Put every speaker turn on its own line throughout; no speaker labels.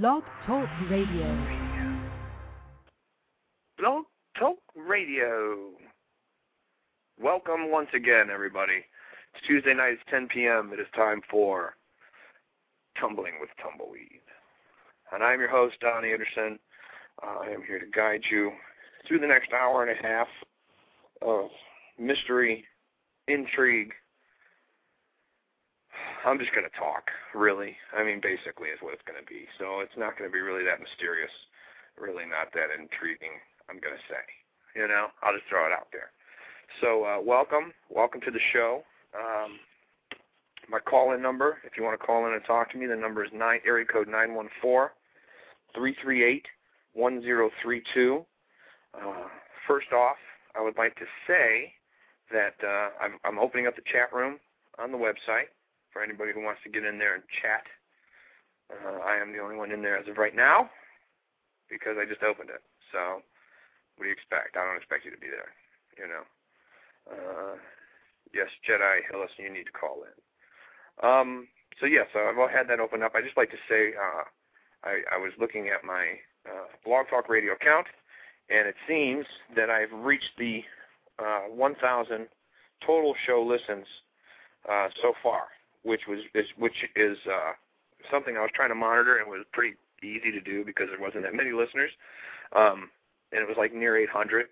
Blog Talk Radio.
Blog Talk Radio. Welcome once again, everybody. It's Tuesday night, it's 10 p.m. It is time for Tumbling with Tumbleweed. And I'm your host, Don Anderson. Uh, I am here to guide you through the next hour and a half of mystery, intrigue. I'm just going to talk, really. I mean, basically, is what it's going to be. So it's not going to be really that mysterious, really not that intriguing, I'm going to say. You know, I'll just throw it out there. So uh, welcome, welcome to the show. Um, my call-in number, if you want to call in and talk to me, the number is nine area code nine one four three three eight one zero three two. Uh, first off, I would like to say that uh, I'm, I'm opening up the chat room on the website for anybody who wants to get in there and chat. Uh, I am the only one in there as of right now because I just opened it. So, what do you expect? I don't expect you to be there. You know. Uh, yes, Jedi Hillis, you need to call in. Um, so yes, yeah, so I've had that open up. I just like to say uh, I, I was looking at my uh, Blog Talk Radio account, and it seems that I've reached the uh, 1,000 total show listens uh, so far, which was is, which is uh, something I was trying to monitor and was pretty easy to do because there wasn't that many listeners, um, and it was like near 800,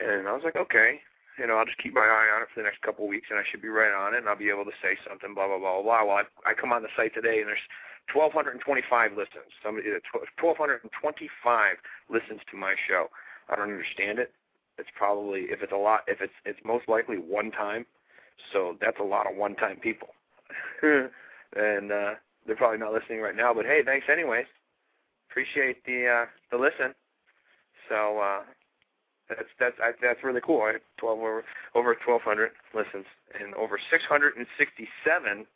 and I was like, okay, you know, I'll just keep my eye on it for the next couple of weeks, and I should be right on it, and I'll be able to say something, blah blah blah blah. Well, I, I come on the site today, and there's 1,225 listens. Somebody, 1,225 listens to my show. I don't understand it. It's probably if it's a lot, if it's it's most likely one time, so that's a lot of one-time people, and uh, they're probably not listening right now. But hey, thanks anyways. Appreciate the uh, the listen. So uh, that's that's I, that's really cool. I had 12 over over 1,200 listens and over 667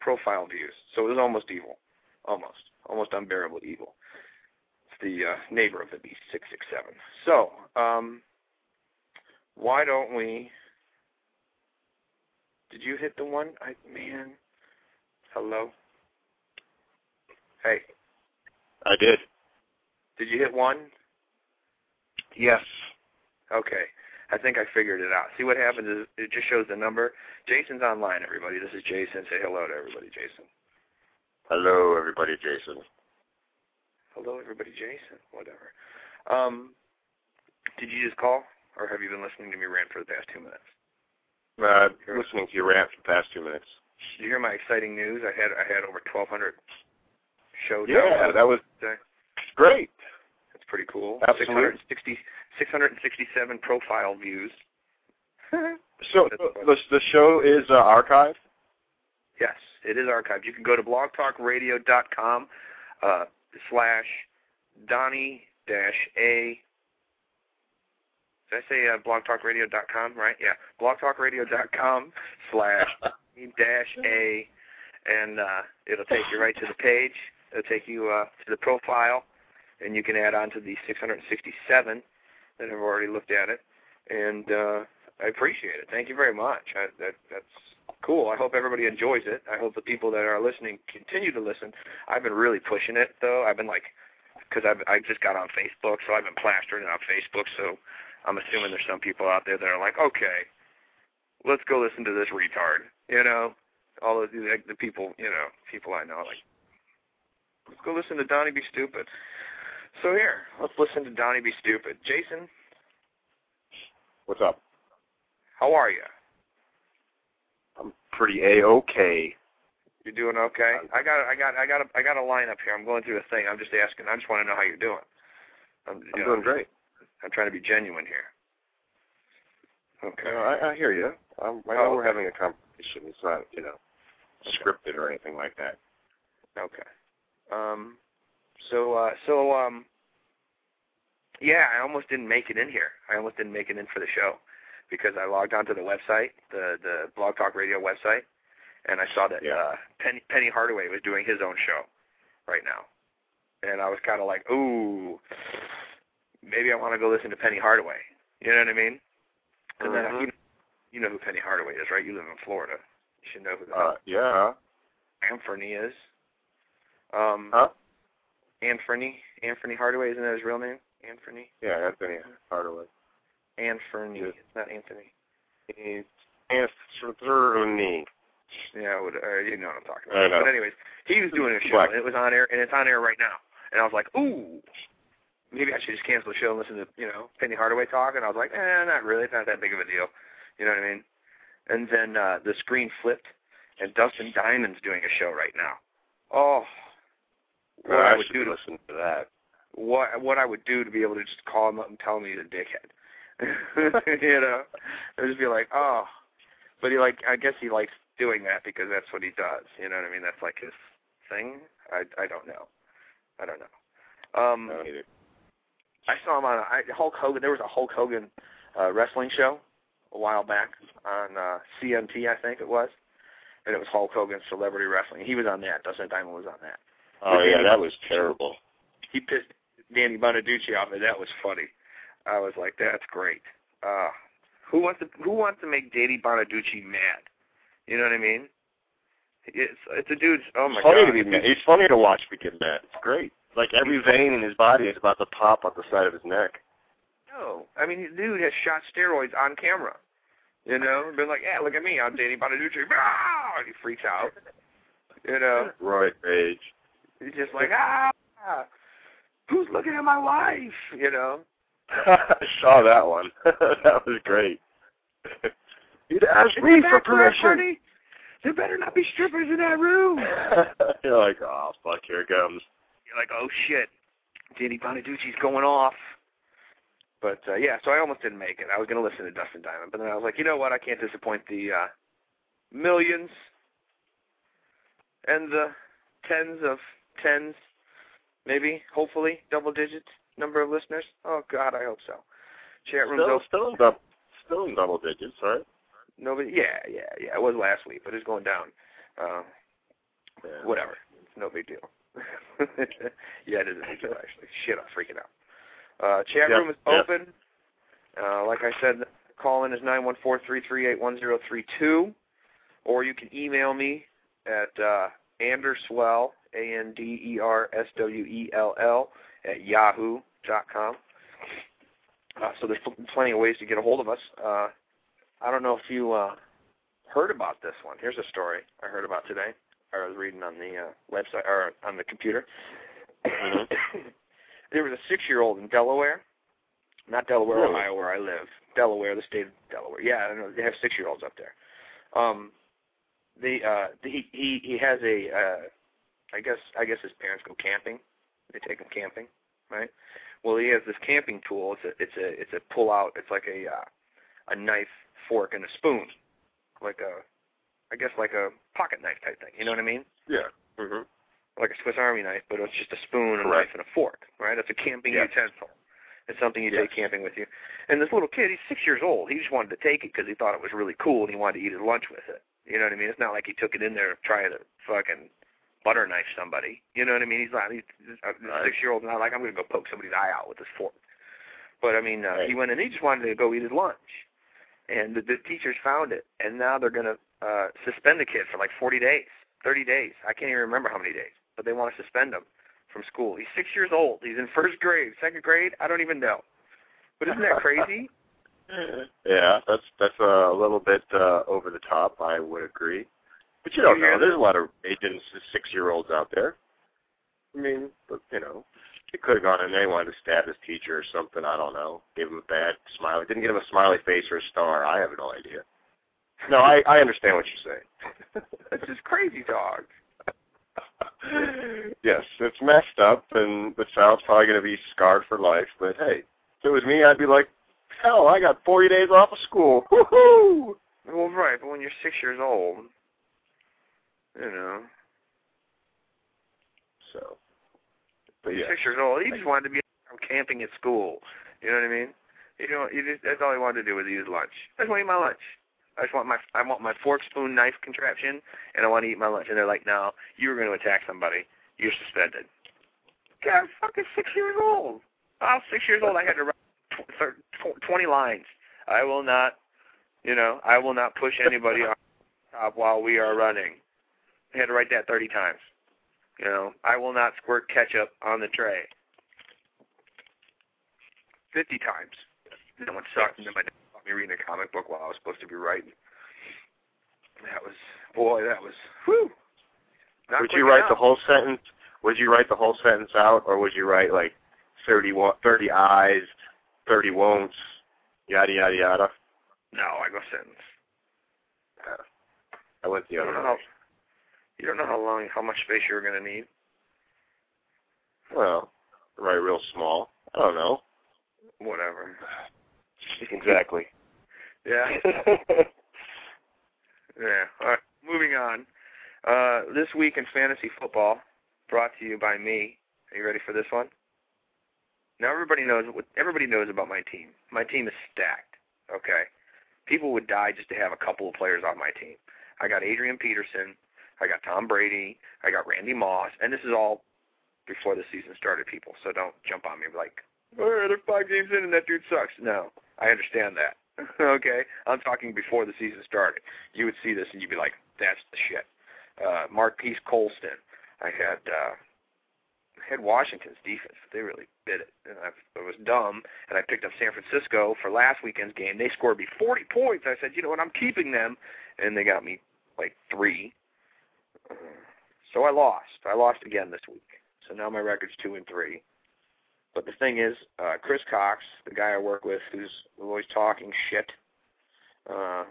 profile views. So it was almost evil, almost almost unbearable evil. It's the uh, neighbor of the beast, 667. So um, why don't we? Did you hit the one? I man, hello. Hey.
I did.
Did you hit one?
Yes.
Okay. I think I figured it out. See what happens is it just shows the number. Jason's online, everybody. This is Jason. Say hello to everybody, Jason.
Hello, everybody, Jason.
Hello, everybody, Jason. Whatever. Um, did you just call, or have you been listening to me rant for the past two minutes?
Uh, listening to your rant for the past two minutes.
Did you hear my exciting news? I had I had over 1,200 shows.
Yeah, that was great.
That's pretty cool.
Absolutely.
660, 667 profile views.
so the the show is uh, archived.
Yes, it is archived. You can go to blogtalkradio.com uh, slash Donnie dash A. Did I say uh, blogtalkradio.com, right? Yeah, blogtalkradio.com slash dash A, and uh, it'll take you right to the page. It'll take you uh, to the profile, and you can add on to the 667 that have already looked at it. And uh, I appreciate it. Thank you very much. I, that, that's cool. I hope everybody enjoys it. I hope the people that are listening continue to listen. I've been really pushing it though. I've been like, because I've I just got on Facebook, so I've been plastering it on Facebook. So I'm assuming there's some people out there that are like, okay, let's go listen to this retard. You know, all of the, like, the people, you know, people I know, like, let's go listen to Donnie Be Stupid. So here, let's listen to Donnie Be Stupid. Jason,
what's up?
How are you?
I'm pretty a okay.
You're doing okay. I got I got I got a, I got a line up here. I'm going through a thing. I'm just asking. I just want to know how you're doing.
I'm, you I'm know, doing great.
I'm trying to be genuine here. Okay.
No, I, I hear you. I'm, I know oh, we're having a conversation. It's not, you know, scripted or anything like that.
Okay. Um. So uh. So um. Yeah, I almost didn't make it in here. I almost didn't make it in for the show because I logged onto the website, the the Blog Talk Radio website, and I saw that
yeah.
uh, Penny Penny Hardaway was doing his own show right now, and I was kind of like, ooh, maybe I want to go listen to Penny Hardaway. You know what I mean? And
mm-hmm.
then you, you know who Penny Hardaway is, right? You live in Florida. You should know who that
uh, Yeah.
Anthony is. Um,
huh?
Anthony Anthony Hardaway, isn't that his real name? Anthony.
Yeah, Anthony Hardaway.
Anthony.
Yeah.
It's not Anthony.
It's Anthony.
Yeah, would, uh, you know what I'm talking
I
about.
know.
But anyways, he was doing a show,
Black.
and it was on air, and it's on air right now. And I was like, ooh, maybe I should just cancel the show and listen to, you know, Penny Hardaway talk. And I was like, eh, not really. It's not that big of a deal. You know what I mean? And then uh, the screen flipped, and Dustin Diamond's doing a show right now. Oh, what
Well,
I
I
would do to
listen to that.
what what I would do to be able to just call him up and tell him he's a dickhead. you know, I'd just be like, oh, but he like I guess he likes doing that because that's what he does. You know what I mean? That's like his thing. I I don't know. I don't know. Um,
I don't either.
I saw him on a, I, Hulk Hogan. There was a Hulk Hogan uh, wrestling show a while back on uh, CMT, I think it was, and it was Hulk Hogan Celebrity Wrestling. He was on that. Dustin Diamond was on that.
Oh yeah, that was terrible.
he pissed Danny Bonaducci off, and that was funny. I was like, that's great. Uh, who wants to Who wants to make Danny Bonaducci mad? You know what I mean? It's it's a dude's. Oh my
It's funny
god!
to be mad. It's funny to watch me get mad. It's great. Like every vein in his body is about to pop out the side of his neck.
No, I mean, dude has shot steroids on camera. You know, been like, yeah, look at me, I'm Danny Bonaducci. Ah! And he freaks out. You know,
roid rage.
he's just like, ah, who's looking at my wife? You know.
I saw that one. that was great. You'd ask me for permission.
There better not be strippers in that room.
You're like, oh fuck, here it comes.
Like, oh shit, Danny Bonaducci's going off. But uh, yeah, so I almost didn't make it. I was going to listen to Dustin Diamond, but then I was like, you know what? I can't disappoint the uh, millions and the tens of tens, maybe, hopefully, double digits number of listeners. Oh God, I hope so. Chat room's
Still, still in double, still in double digits, right?
Nobody. Yeah, yeah, yeah. It was last week, but it's going down. Uh,
Yeah.
whatever. It's no big deal. yeah, it is a deal actually. Shit, I'm freaking out. Uh, chat
Yep,
room is
yep.
open. Uh, like I said, call in is nine one four three three eight one zero three two, or you can email me at uh, anderswell a n d e r s w e l l at yahoo dot com. Uh, so there's pl- plenty of ways to get a hold of us. Uh, I don't know if you uh, heard about this one. Here's a story I heard about today. I was reading on the uh, website or on the computer.
Mhm.
there was a six-year-old in Delaware, not Delaware,
Really?
Ohio, where I live. Delaware, the state of Delaware. Yeah, I know they have six-year-olds up there. Um, the uh, he he he has a uh, I guess I guess his parents go camping. They take him camping, right? Well, he has this camping tool. It's a it's a it's a pull out. It's like a uh, a knife, fork, and a spoon, like a I guess like a pocket knife type thing. You know what I mean?
Yeah. Mhm.
like a Swiss Army knife, but it's just a spoon, and a
Correct.
knife, and a fork, right? It's a camping
Yes.
utensil. It's something you
Yes.
take camping with you. And this little kid, he's six years old. He just wanted to take it because he thought it was really cool, and he wanted to eat his lunch with it. You know what I mean? It's not like he took it in there trying to fucking butter knife somebody. You know what I mean? He's not. He's a
Right.
six year old not like I'm going to go poke somebody's eye out with this fork. But I mean, uh,
Right.
he went and he just wanted to go eat his lunch, and the, the teachers found it, and now they're going to uh, suspend the kid for like 40 days, 30 days. I can't even remember how many days, but they want to suspend him from school. He's six years old. He's in first grade, second grade. I don't even know. But isn't that crazy?
Yeah, that's that's a little bit uh, over the top. I would agree, but you don't
You
know. There's a lot of agents, six-year-olds out there. I mean, but, you know, he could have gone in there, he wanted to stab his teacher or something. I don't know. Gave him a bad smiley. Didn't give him a smiley face or a star. I have no idea. No, I I understand what you're saying.
That's just crazy talk.
yes, it's messed up, and the child's probably going to be scarred for life. But hey, if it was me, I'd be like, hell, I got 40 days off of school. Woohoo!
Well, right, but when you're six years old, you know,
So, but yeah,
six years old. He just wanted to be camping at school. You know what I mean? You know, you just that's all he wanted to do was eat his lunch. I just want to eat my lunch. I just want my I want my fork, spoon, knife contraption, and I want to eat my lunch. And they're like, no, you were going to attack somebody. You're suspended. God, I'm fucking six years old. I was six years old. I had to write tw- tw- twenty lines. I will not, you know, I will not push anybody the top while we are running. I had to write that thirty times. You know, I will not squirt ketchup on the tray. Fifty times. Someone sucked into my me reading a comic book while I was supposed to be writing. That was boy, that was whew. Not
would you write
enough.
the whole sentence? Would you write the whole sentence out, or would you write like thirty wa- thirty eyes, thirty won'ts, yada yada yada?
No, I go sentence.
Uh, I went the
You
other
don't know
way.
how, you don't know how long, how much space you're going to need.
Well, write real small. I don't know.
Whatever.
Exactly.
Yeah. Yeah. All right. Moving on. Uh, this week in fantasy football, brought to you by me. Are you ready for this one? Now everybody knows what everybody knows about my team. My team is stacked. Okay. People would die just to have a couple of players on my team. I got Adrian Peterson. I got Tom Brady. I got Randy Moss, and this is all before the season started, people. So don't jump on me like, oh, they're five games in and that dude sucks. No, I understand that. okay, I'm talking before the season started. You would see this and you'd be like, that's the shit. Uh, Marques Colston. I had uh, had Washington's defense. They really bit it, and I, it was dumb. And I picked up San Francisco for last weekend's game. They scored me 40 points. I said, you know what, I'm keeping them, and they got me like three. Uh, So I lost. I lost again this week. So now my record's two and three. But the thing is, uh, Chris Cox, the guy I work with, who's always talking shit, uh,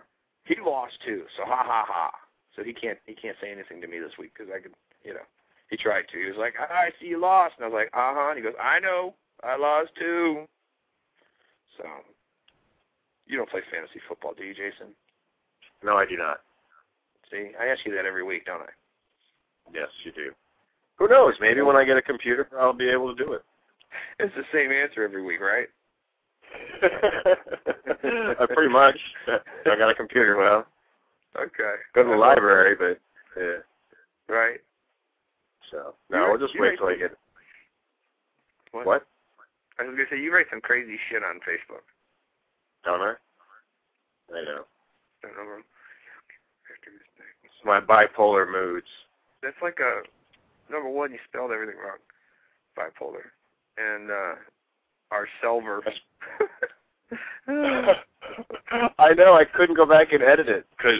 he lost too. So ha ha ha. So he can't he can't say anything to me this week because I could, you know, he tried to. He was like, I see you lost, and I was like, uh huh. And he goes, I know, I lost too. So you don't play fantasy football, do you, Jason?
No, I do not.
See, I ask you that every week, don't I?
Yes, you do. Who knows? Maybe when I get a computer, I'll be able to do it.
It's the same answer every week, right?
uh, pretty much. I got a computer. Well,
Okay.
go to the library, but yeah.
Right.
So no, we'll just wait till I get.
What?
What?
I was gonna say you write some crazy shit on Facebook.
Don't I? I know.
Don't know.
It's my bipolar moods.
That's like a number one. You spelled everything wrong. Bipolar and uh our Selver.
I know. I couldn't go back and edit it because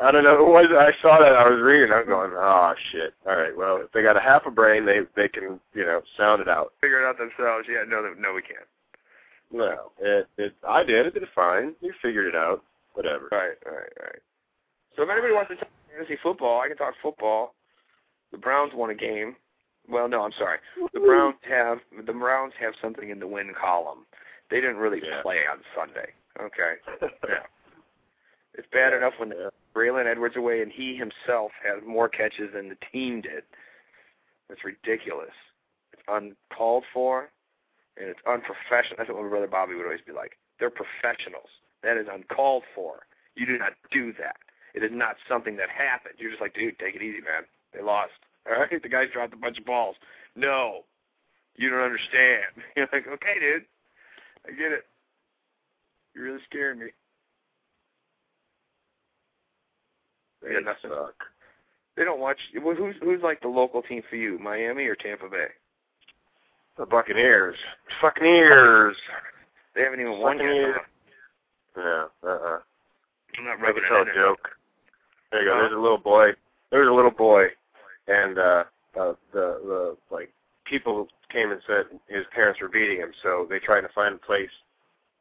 I don't know. It was I saw that I was reading. I'm going, oh shit. All right. Well, if they got a half a brain, they they can you know sound it out.
Figure it out themselves. Yeah, no, no, we can't.
No, it it I did. It did fine. You figured it out. Whatever.
Right, right, right. So if anybody wants to talk fantasy football, I can talk football. The Browns won a game. Well, no, I'm sorry. The Browns have the Browns have something in the win column. They didn't really
Yeah.
play on Sunday. Okay. Yeah. It's bad enough when
Yeah.
Braylon Edwards away and he himself has more catches than the team did. It's ridiculous. It's uncalled for and it's unprofessional. That's what my brother Bobby would always be like. They're professionals. That is uncalled for. You do not do that. It is not something that happened. You're just like, dude, take it easy, man. They lost. All right, the guys dropped a bunch of balls. No, you don't understand. You're like, okay, dude, I get it. You're really scaring me. They
They
nothing.
suck.
They don't watch. well, Who's who's like the local team for you? Miami or Tampa Bay?
The Buccaneers. Buccaneers.
They haven't even won yet.
Buccaneers. Yeah. Uh. uh
I'm not
I can tell a joke. There you go.
Huh?
There's a little boy. There's a little boy, and uh, uh, the the like people came and said his parents were beating him, so they tried to find a place,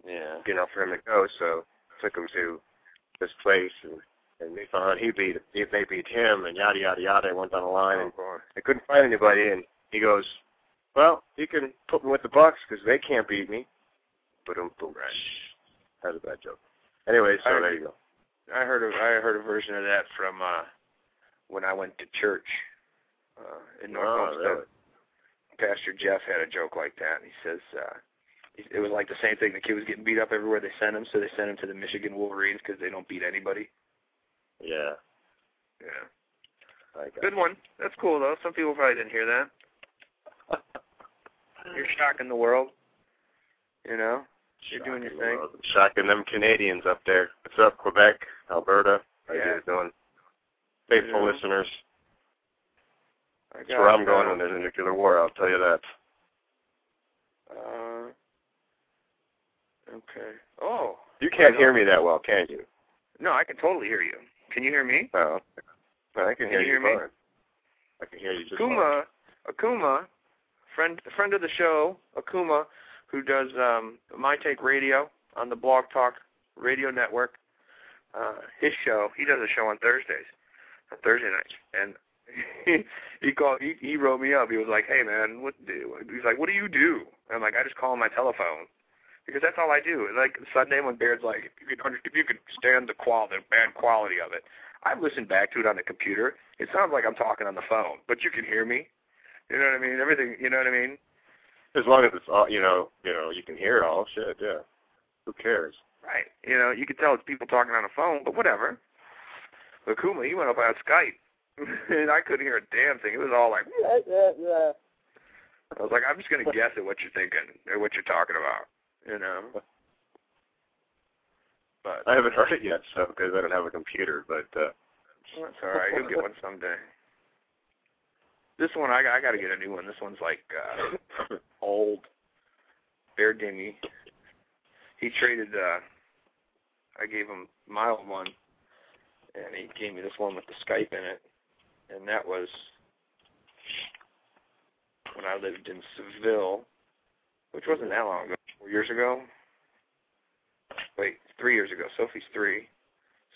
Yeah.
you know, for him to go. So took him to this place, and and they found he beat he, they beat him, and yada yada yada. Went down the line, and
Oh, boy.
they couldn't find anybody, and he goes, "Well, you can put me with the Bucks because they can't beat me." But um, boom. That's a bad joke. Anyway, so
I-
there you go.
I heard a I heard a version of that from uh when I went to church uh in North
Oh,
Homestead. Pastor Jeff had a joke like that. He says uh it was like the same thing. The kid was getting beat up everywhere they sent him, so they sent him to the Michigan Wolverines because they don't beat anybody.
Yeah.
Yeah, good one. That's cool though. Some people probably didn't hear that. You're shocking the world. You know, You're doing your thing.
world. Shocking them Canadians up there. What's up, Quebec, Alberta? How you guys doing? Faithful
Yeah.
listeners. That's where I'm going when there's a nuclear war. I'll tell you that.
Uh, okay. Oh.
You can't hear me that well, can you?
No, I can totally hear you. Can you hear me?
No. no I can,
can
hear
you.
Hear
me?
I can hear you just
Akuma, Akuma, friend friend of the show, Akuma, who does um, My Take Radio on the Blog Talk Radio Network. Uh, his show, he does a show on Thursdays, on Thursday nights, and he he called he he wrote me up. He was like, "Hey man, what do?" He's like, "What do you do?" I'm like, "I just call on my telephone." Because that's all I do. And Like Sunday when Baird's like, if you could under, if you could stand the quality, the bad quality of it, I've listened back to it on the computer. It sounds like I'm talking on the phone, but you can hear me. You know what I mean? Everything. You know what I mean?
As long as it's all, you know, you know, you can hear it all. Shit, yeah. Who cares?
Right. You know, you can tell it's people talking on the phone, but whatever. But Kuma, he went up on Skype, and I couldn't hear a damn thing. It was all like, I was like, I'm just gonna guess at what you're thinking or what you're talking about. You know. But
I haven't heard it yet, so because I don't have a computer. But uh,
that's all right. You'll get one someday. This one, I, I got to get a new one. This one's like uh, old. Baird gave. He traded. uh I gave him my old one, and he gave me this one with the Skype in it, and that was when I lived in Seville, which wasn't that long ago. Four years ago. Wait, three years ago. Sophie's three,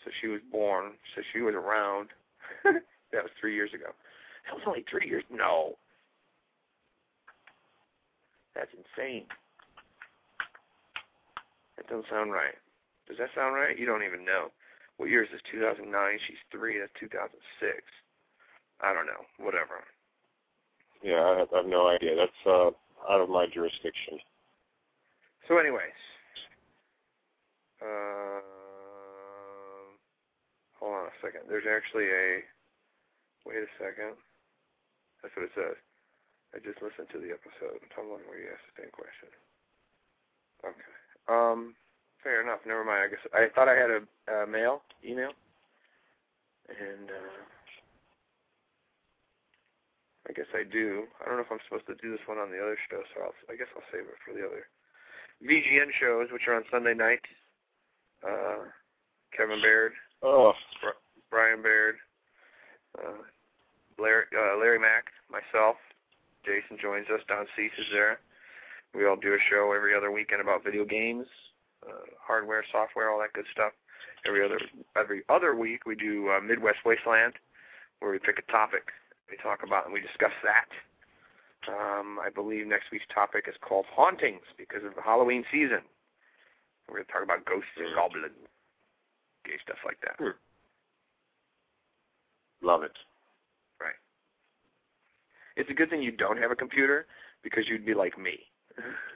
so she was born. So she was around. that was three years ago. That was only three years. No. That's insane. That doesn't sound right. Does that sound right? You don't even know. What year is this? 2009. She's three. That's 2006. I don't know. Whatever.
Yeah, I have, I have no idea. That's uh, out of my jurisdiction.
So, anyways, uh, hold on a second. There's actually a. Wait a second. That's what it says. I just listened to the episode. Tell me where you asked the same question. Okay. Um. Fair enough. Never mind. I guess I thought I had a, a mail, email, and uh, I guess I do. I don't know if I'm supposed to do this one on the other show, so I'll, I guess I'll save it for the other VGN shows, which are on Sunday night. Uh, Kevin Baird,
Oh,
Brian Baird, uh, Larry, uh, Larry Mack, myself, Jason joins us. Don Cease is there. We all do a show every other weekend about video games, uh, hardware, software, all that good stuff. Every other every other week we do uh, Midwest Wasteland, where we pick a topic, we talk about, and we discuss that. Um, I believe next week's topic is called hauntings because of the Halloween season. We're going to talk about ghosts and goblins, gay stuff like that.
Hmm. love it. Right.
It's a good thing you don't have a computer because you'd be like me.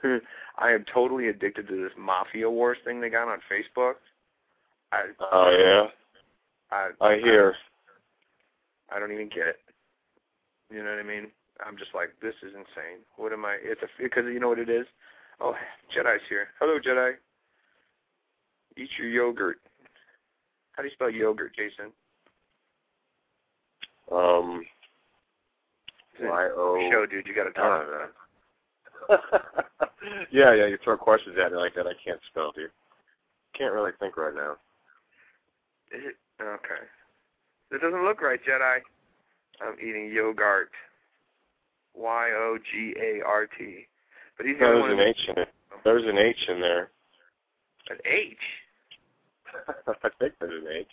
I am totally addicted to this Mafia Wars thing they got on Facebook. I
Oh yeah,
I
I hear.
I, I don't even get it. You know what I mean? I'm just like, this is insane. What am I? It's a because you know what it is. Oh, Jedi's here. Hello, Jedi. Eat your yogurt. How do you spell yogurt, Jason?
Um, Y O.
Show, dude. You got to talk. about it.
yeah, yeah. You throw questions at me like that. I can't spell, dude. Can't really think right now.
Is it okay? It doesn't look right, Jedi. I'm eating yogurt. Y O G A R T. But he's
There's an H in it. There's an H in there.
An H.
I think there's an H.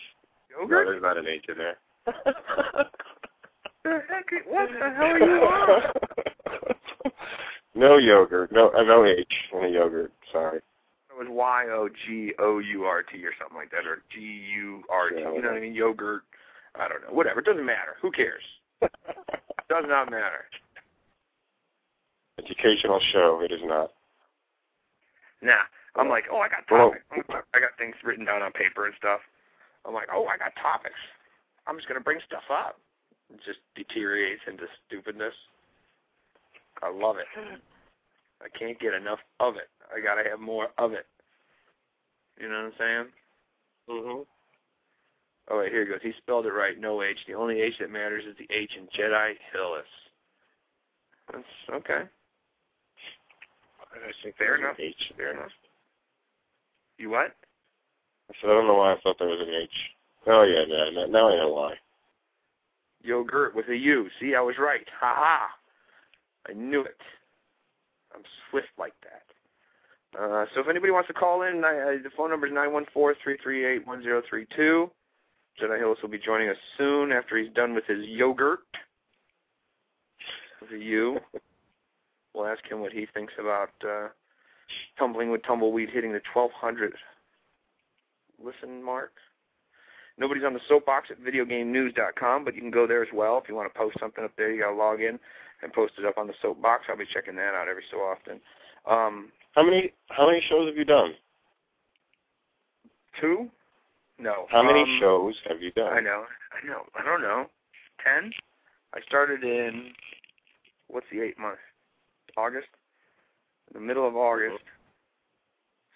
No,
Yogurt?
there's not an H in there.
the heck? What the hell are you on?
no yogurt. No, uh, no H in a yogurt. Sorry.
It was Y O G O U R T or something like that, or G U R T.
Yeah,
You know what I mean? Yogurt. I don't know. Whatever. It doesn't matter. Who cares? It Does not matter.
Educational show. It is not.
Nah. I'm like, oh, I got
Well-
topics. I got things written down on paper and stuff. I'm like, oh, I got topics. I'm just gonna bring stuff up. It just deteriorates into stupidness. I love it. I can't get enough of it. I gotta have more of it. You know what I'm saying?
Mhm.
Oh wait, here it goes. He spelled it right. No H. The only H that matters is the H in Jedi Hillis. That's okay.
I think
Fair
there
enough.
an H.
Fair enough. You what?
I said I don't know why I thought there was an H. Oh yeah, yeah. Now, now I know why.
Yogurt with a U. See, I was right. Ha ha. I knew it. I'm swift like that. Uh, so if anybody wants to call in, I, I, the phone number is nine one four three three eight one zero three two. Jedi Hills will be joining us soon after he's done with his yogurt a U. We'll ask him what he thinks about uh, tumbling with tumbleweed hitting the 1200 listen mark. Nobody's on the soapbox at videogamenews.com, but you can go there as well if you want to post something up there. You got to log in and post it up on the soapbox. I'll be checking that out every so often. Um,
How many how many shows have you done?
two? No.
How many
um,
shows have you done?
I know. I know. I don't know. Ten? I started in what's the eight month? August? In the middle of August.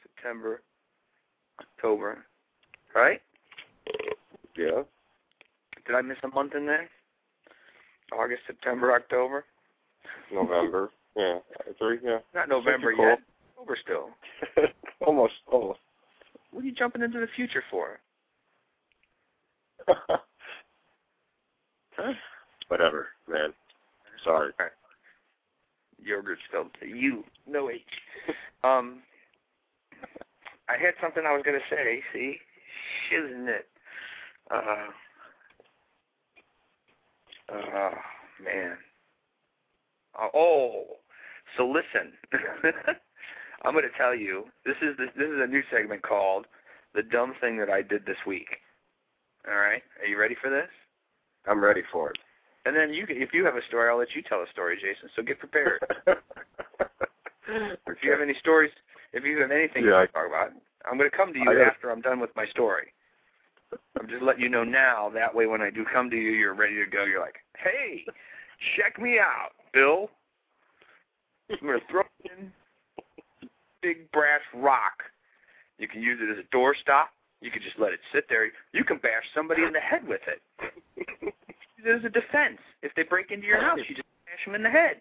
September. October. Right?
Yeah.
Did I miss a month in there? August, September, October?
November. yeah. Three. Yeah.
Not November yet. October still.
almost. Almost.
What are you jumping into the future for?
Whatever, man. Sorry.
Yogurt spelled U, no H. Um, I had something I was to say. See, shizn it. Uh, uh, man. Uh, oh, so listen. I'm going to tell you. This is this is a new segment called "The Dumb Thing That I Did This Week." All right, are you ready for this?
I'm ready for it.
And then you, can- if you have a story, I'll let you tell a story, Jason. So get prepared. If you have any stories, if you have anything
Yeah,
to talk about, I'm going to come to you after I'm done with my story. I'm just letting you know now. That way, when I do come to you, you're ready to go. You're like, hey, check me out, Bill. I'm going to throw in a big brass rock. You can use it as a doorstop. You can just let it sit there. You can bash somebody in the head with it. There's a defense. If they break into your house, you just bash them in the head.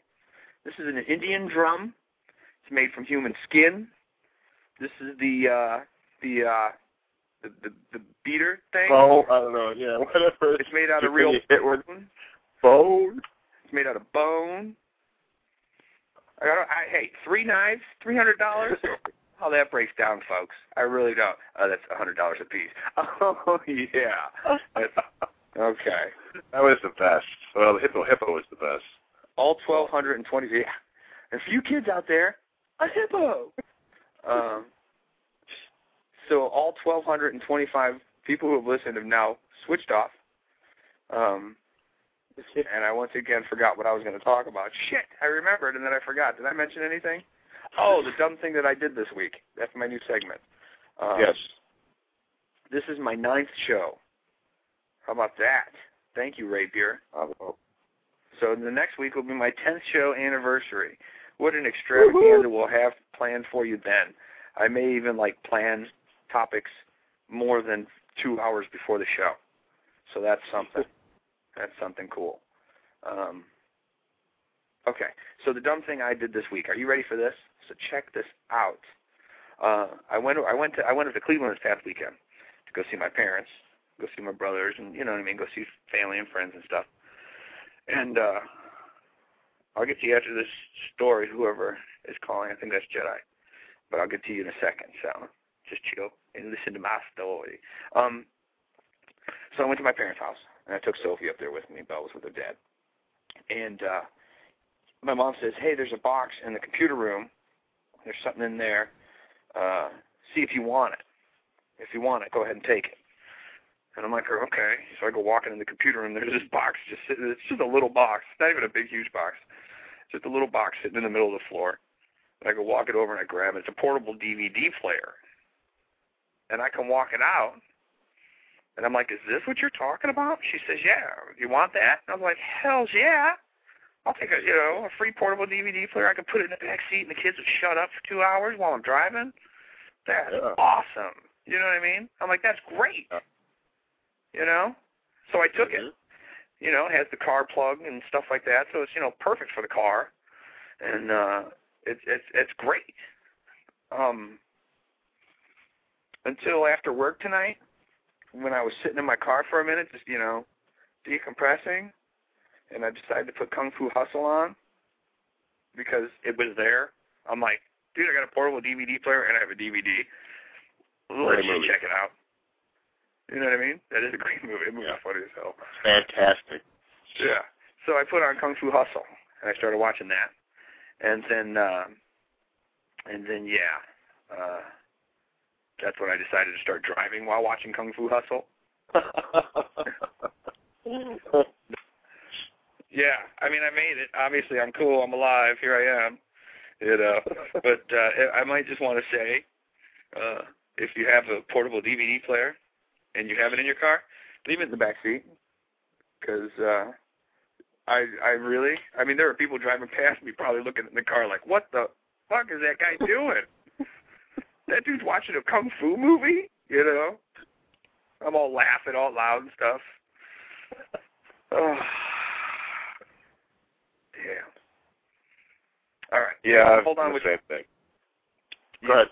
This is an Indian drum. It's made from human skin. This is the uh the uh the the, the beater thing.
Oh, I don't know. Yeah, whatever.
It's made out of real
you hit with
bone.
bone.
It's made out of bone. I got I, hey, three knives, three hundred dollars. How that breaks down, folks. I really don't. Uh, that's a hundred dollars a piece. Oh yeah. That's, okay.
That was the best. Well, the hippo hippo was the best.
All twelve hundred and twenty. Yeah. And for you kids out there, a hippo. Um. So all twelve hundred and twenty-five people who have listened have now switched off. Um. And I once again forgot what I was going to talk about. Shit, I remembered and then I forgot. Did I mention anything? Oh, the dumb thing that I did this week. That's my new segment. Um,
yes.
This is my ninth show. How about that? Thank you, Rapier.
Bravo.
So the next week will be my 10th show anniversary. What an extravaganza we'll have planned for you then. I may even like plan topics more than two hours before the show. So that's something. that's something cool. Um, okay, so the dumb thing I did this week. Are you ready for this? So check this out. Uh, I went. I went to. I went up to Cleveland this past weekend to go see my parents, go see my brothers, and you know what I mean, go see family and friends and stuff. And uh I'll get to you after this story, whoever is calling. I think that's Jedi. But I'll get to you in a second, so just chill and listen to my story. Um so I went to my parents' house and I took Sophie up there with me. Belle was with her dad. And uh my mom says, Hey, there's a box in the computer room. There's something in there. Uh see if you want it. If you want it, go ahead and take it. And I'm like, okay. So I go walking in the computer room. There's this box just sitting. It's just a little box. It's not even a big, huge box. It's just a little box sitting in the middle of the floor. And I go walk it over and I grab it. It's a portable DVD player. And I come walking out. And I'm like, is this what you're talking about? She says, yeah. You want that? I'm like, hell's yeah. I'll take a, you know, a free portable DVD player. I could put it in the back seat and the kids would shut up for two hours while I'm driving. That's
Yeah.
awesome. You know what I mean? I'm like, that's great.
Yeah.
You know? So I took it
Mhm.
you know, it has the car plug and stuff like that, so it's, you know, perfect for the car. and uh, it's it's it's great. Um, until after work tonight, when I was sitting in my car for a minute, just you know, decompressing, and I decided to put Kung Fu Hustle on because it was there. I'm like, dude, I got a portable DVD player and I have a DVD. Let's just check it out. You know what I mean? That is a great movie. It movie yeah. funny as hell.
Fantastic.
Yeah. So I put on Kung Fu Hustle and I started watching that, and then uh, and then yeah, uh, that's when I decided to start driving while watching Kung Fu Hustle. yeah, I mean, I made it. Obviously, I'm cool. I'm alive. Here I am. You know, but uh, I might just want to say, uh, if you have a portable DVD player and you have it in your car, leave it in the back seat because uh, I I really I mean there are people driving past me probably looking in the car like what the fuck is that guy doing? that dude's watching a kung fu movie, you know. I'm all laughing all loud and stuff. Oh. Yeah. All right.
Yeah.
Hold on
the
with
same thing. Go ahead.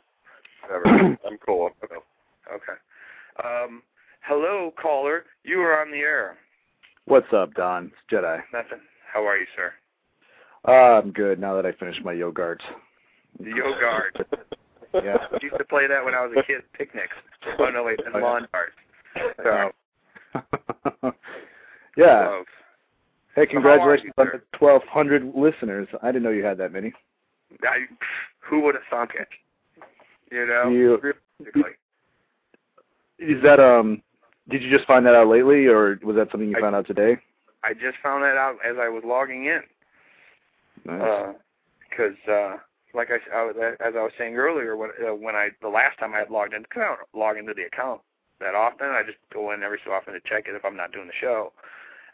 Whatever. I'm cool.
Okay. Um, hello, caller. You are on the air.
What's up, Don? It's Jedi.
Nothing. How are you, sir?
Uh, I'm good now that I finished my Yogurt.
Yogurt.
yeah.
I used to play that when I was a kid. Picnics. Oh no, wait, that's lawn darts. Sorry.
yeah.
Close.
Hey, congratulations on the 1,200 listeners. I didn't know you had that many.
I, who would have thunk it? You know.
You, is that um? Did you just find that out lately, or was that something you
I,
found out today?
I just found that out as I was logging in.
Nice.
Because, uh, uh, like I, I was, as I was saying earlier, when uh, when I the last time I had logged in, because I don't log into the account that often. I just go in every so often to check it if I'm not doing the show.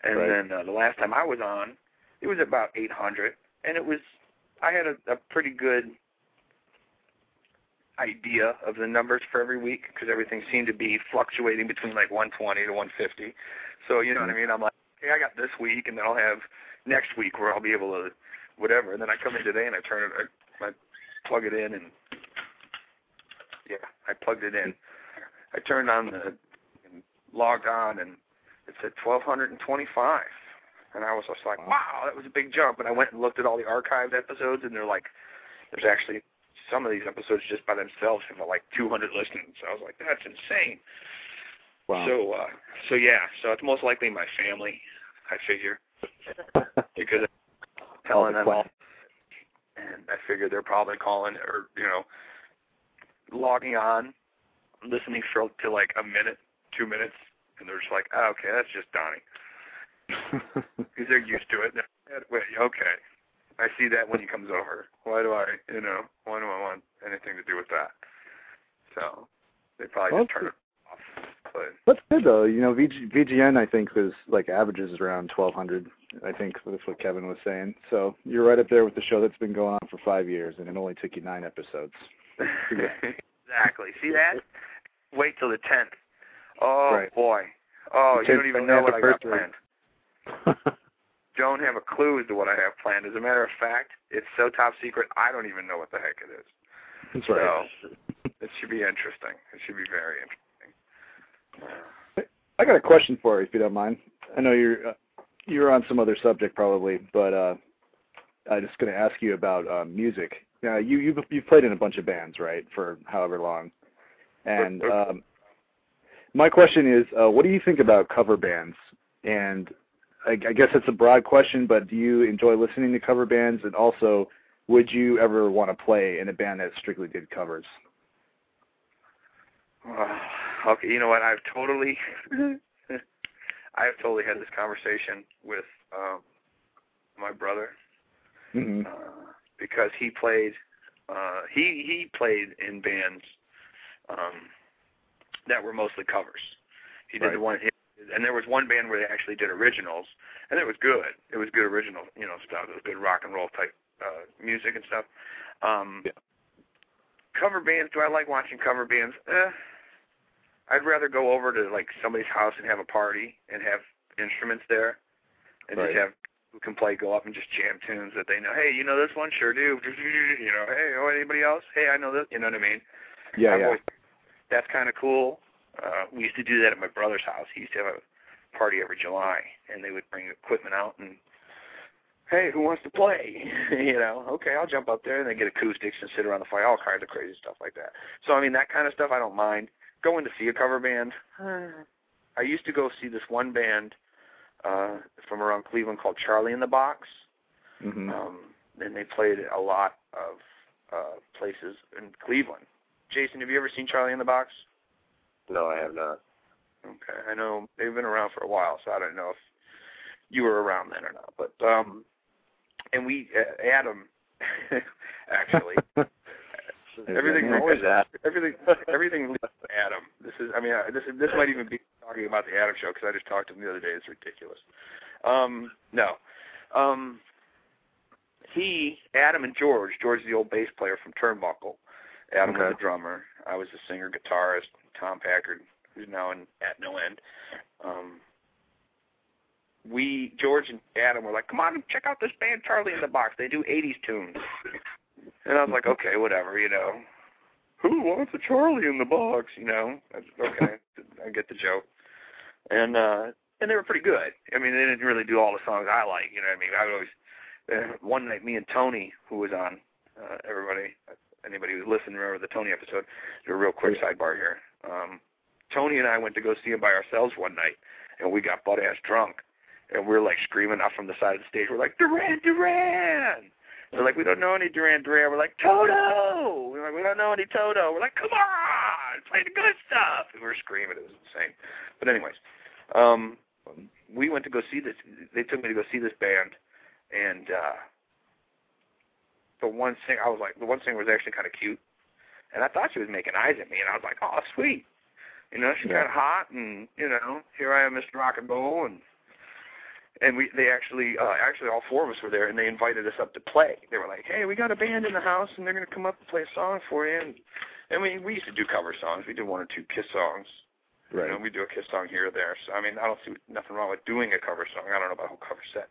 And
right.
then uh, the last time I was on, it was about 800, and it was I had a, a pretty good idea of the numbers for every week because everything seemed to be fluctuating between like 120 to 150. So you know what I mean? I'm like, hey, I got this week, and then I'll have next week where I'll be able to whatever. And then I come in today and I turn it, I, I plug it in, and yeah, I plugged it in. I turned on the and logged on, and it said 1225. And I was just like, wow, that was a big jump. And I went and looked at all the archived episodes, and they're like, there's actually some of these episodes just by themselves have like 200 listens. So I was like, that's insane.
Wow.
So, uh, so yeah, so it's most likely my family, I figure, because telling them all, and I figure they're probably calling or you know, logging on, listening for to like a minute, two minutes, and they're just like, oh, okay, that's just Donnie, because they're used to it. Wait, okay, I see that when he comes over. Why do I, you know, why do I want anything to do with that? So they probably just turn it off. But
that's good though. You know, VG, VGN I think was like averages around 1200. I think that's what Kevin was saying. So you're right up there with the show that's been going on for five years, and it only took you nine episodes.
exactly. See that? Wait till the tenth. Oh
right.
boy. Oh, you don't even know what I got planned. don't have a clue as to what I have planned. As a matter of fact, it's so top secret, I don't even know what the heck it is.
That's right.
So it should be interesting. It should be very interesting.
I got a question for you, if you don't mind. I know you're uh, you're on some other subject probably, but uh, I'm just going to ask you about uh, music. Now, you you've you've played in a bunch of bands, right, for however long, and um, my question is, uh, what do you think about cover bands? And I, I guess it's a broad question, but do you enjoy listening to cover bands? And also, would you ever want to play in a band that strictly did covers?
Uh, okay, you know what? I've totally, I've totally had this conversation with um, my brother
mm-hmm.
uh, because he played, uh, he he played in bands um, that were mostly covers. He did
right.
the one and there was one band where they actually did originals, and it was good. It was good original, you know, stuff. It was good rock and roll type uh, music and stuff. Um,
yeah.
Cover bands. Do I like watching cover bands? Eh, I'd rather go over to like somebody's house and have a party and have instruments there, and
right.
just have who can play go up and just jam tunes that they know. Hey, you know this one? Sure do. You know, hey, oh anybody else? Hey, I know this. You know what I mean?
Yeah,
I've
yeah.
always- that's kind of cool. Uh, we used to do that at my brother's house. He used to have a party every July, and they would bring equipment out and, hey, who wants to play? you know, okay, I'll jump up there, and they get acoustics and sit around the fire, all kinds of crazy stuff like that. So I mean, that kind of stuff I don't mind. Going to see a cover band. I used to go see this one band uh, from around Cleveland called Charlie in the Box.
hmm
Um, and they played a lot of uh, places in Cleveland. Jason, have you ever seen Charlie in the Box?
No, I have not.
Okay, I know they've been around for a while, so I don't know if you were around then or not. But um, and we, uh, Adam, actually, everything,
Always that.
everything, everything. leads to Adam. This is, I mean, uh, this is, this might even be talking about the Adam show because I just talked to him the other day. It's ridiculous. Um, no, um, he, Adam, and George. George, the old bass player from Turnbuckle. Adam was
Okay.
the drummer. I was the singer, guitarist. Tom Packard, who's now in at no end. Um, we, George and Adam, were like, "Come on, check out this band, Charlie in the Box. They do '80s tunes." And I was like, "Okay, whatever, you know." Who wants a Charlie in the Box? You know, That's- okay, I get the joke. And uh, and they were pretty good. I mean, they didn't really do all the songs I like. You know what I mean? I would always. Uh, one night, me and Tony, who was on, uh, everybody, anybody who's listening, remember the Tony episode? Do a real quick sidebar here. Um, Tony and I went to go see him by ourselves one night, and we got butt ass drunk, and we are like screaming out from the side of the stage. We're like Duran Duran. They're like, we don't know any Duran Duran. We're like Toto. We're like, we don't know any Toto. We're like, come on, play the good stuff. And we were screaming. It was insane. But anyways, um, we went to go see this. They took me to go see this band, and uh, the one singer, I was like, the one singer was actually kind of cute, and I thought she was making eyes at me, and I was like, oh, sweet. You know, she's
Yeah.
kind of hot, and you know, here I am, Mr. Rock and Roll, and and we they actually uh, actually all four of us were there, and they invited us up to play. They were like, hey, we got a band in the house, and they're gonna come up and play a song for you. And I mean, we used to do cover songs. We did one or two Kiss songs. You know, we do a Kiss song here or there. So I mean, I don't see nothing wrong with doing a cover song. I don't know about a whole cover set.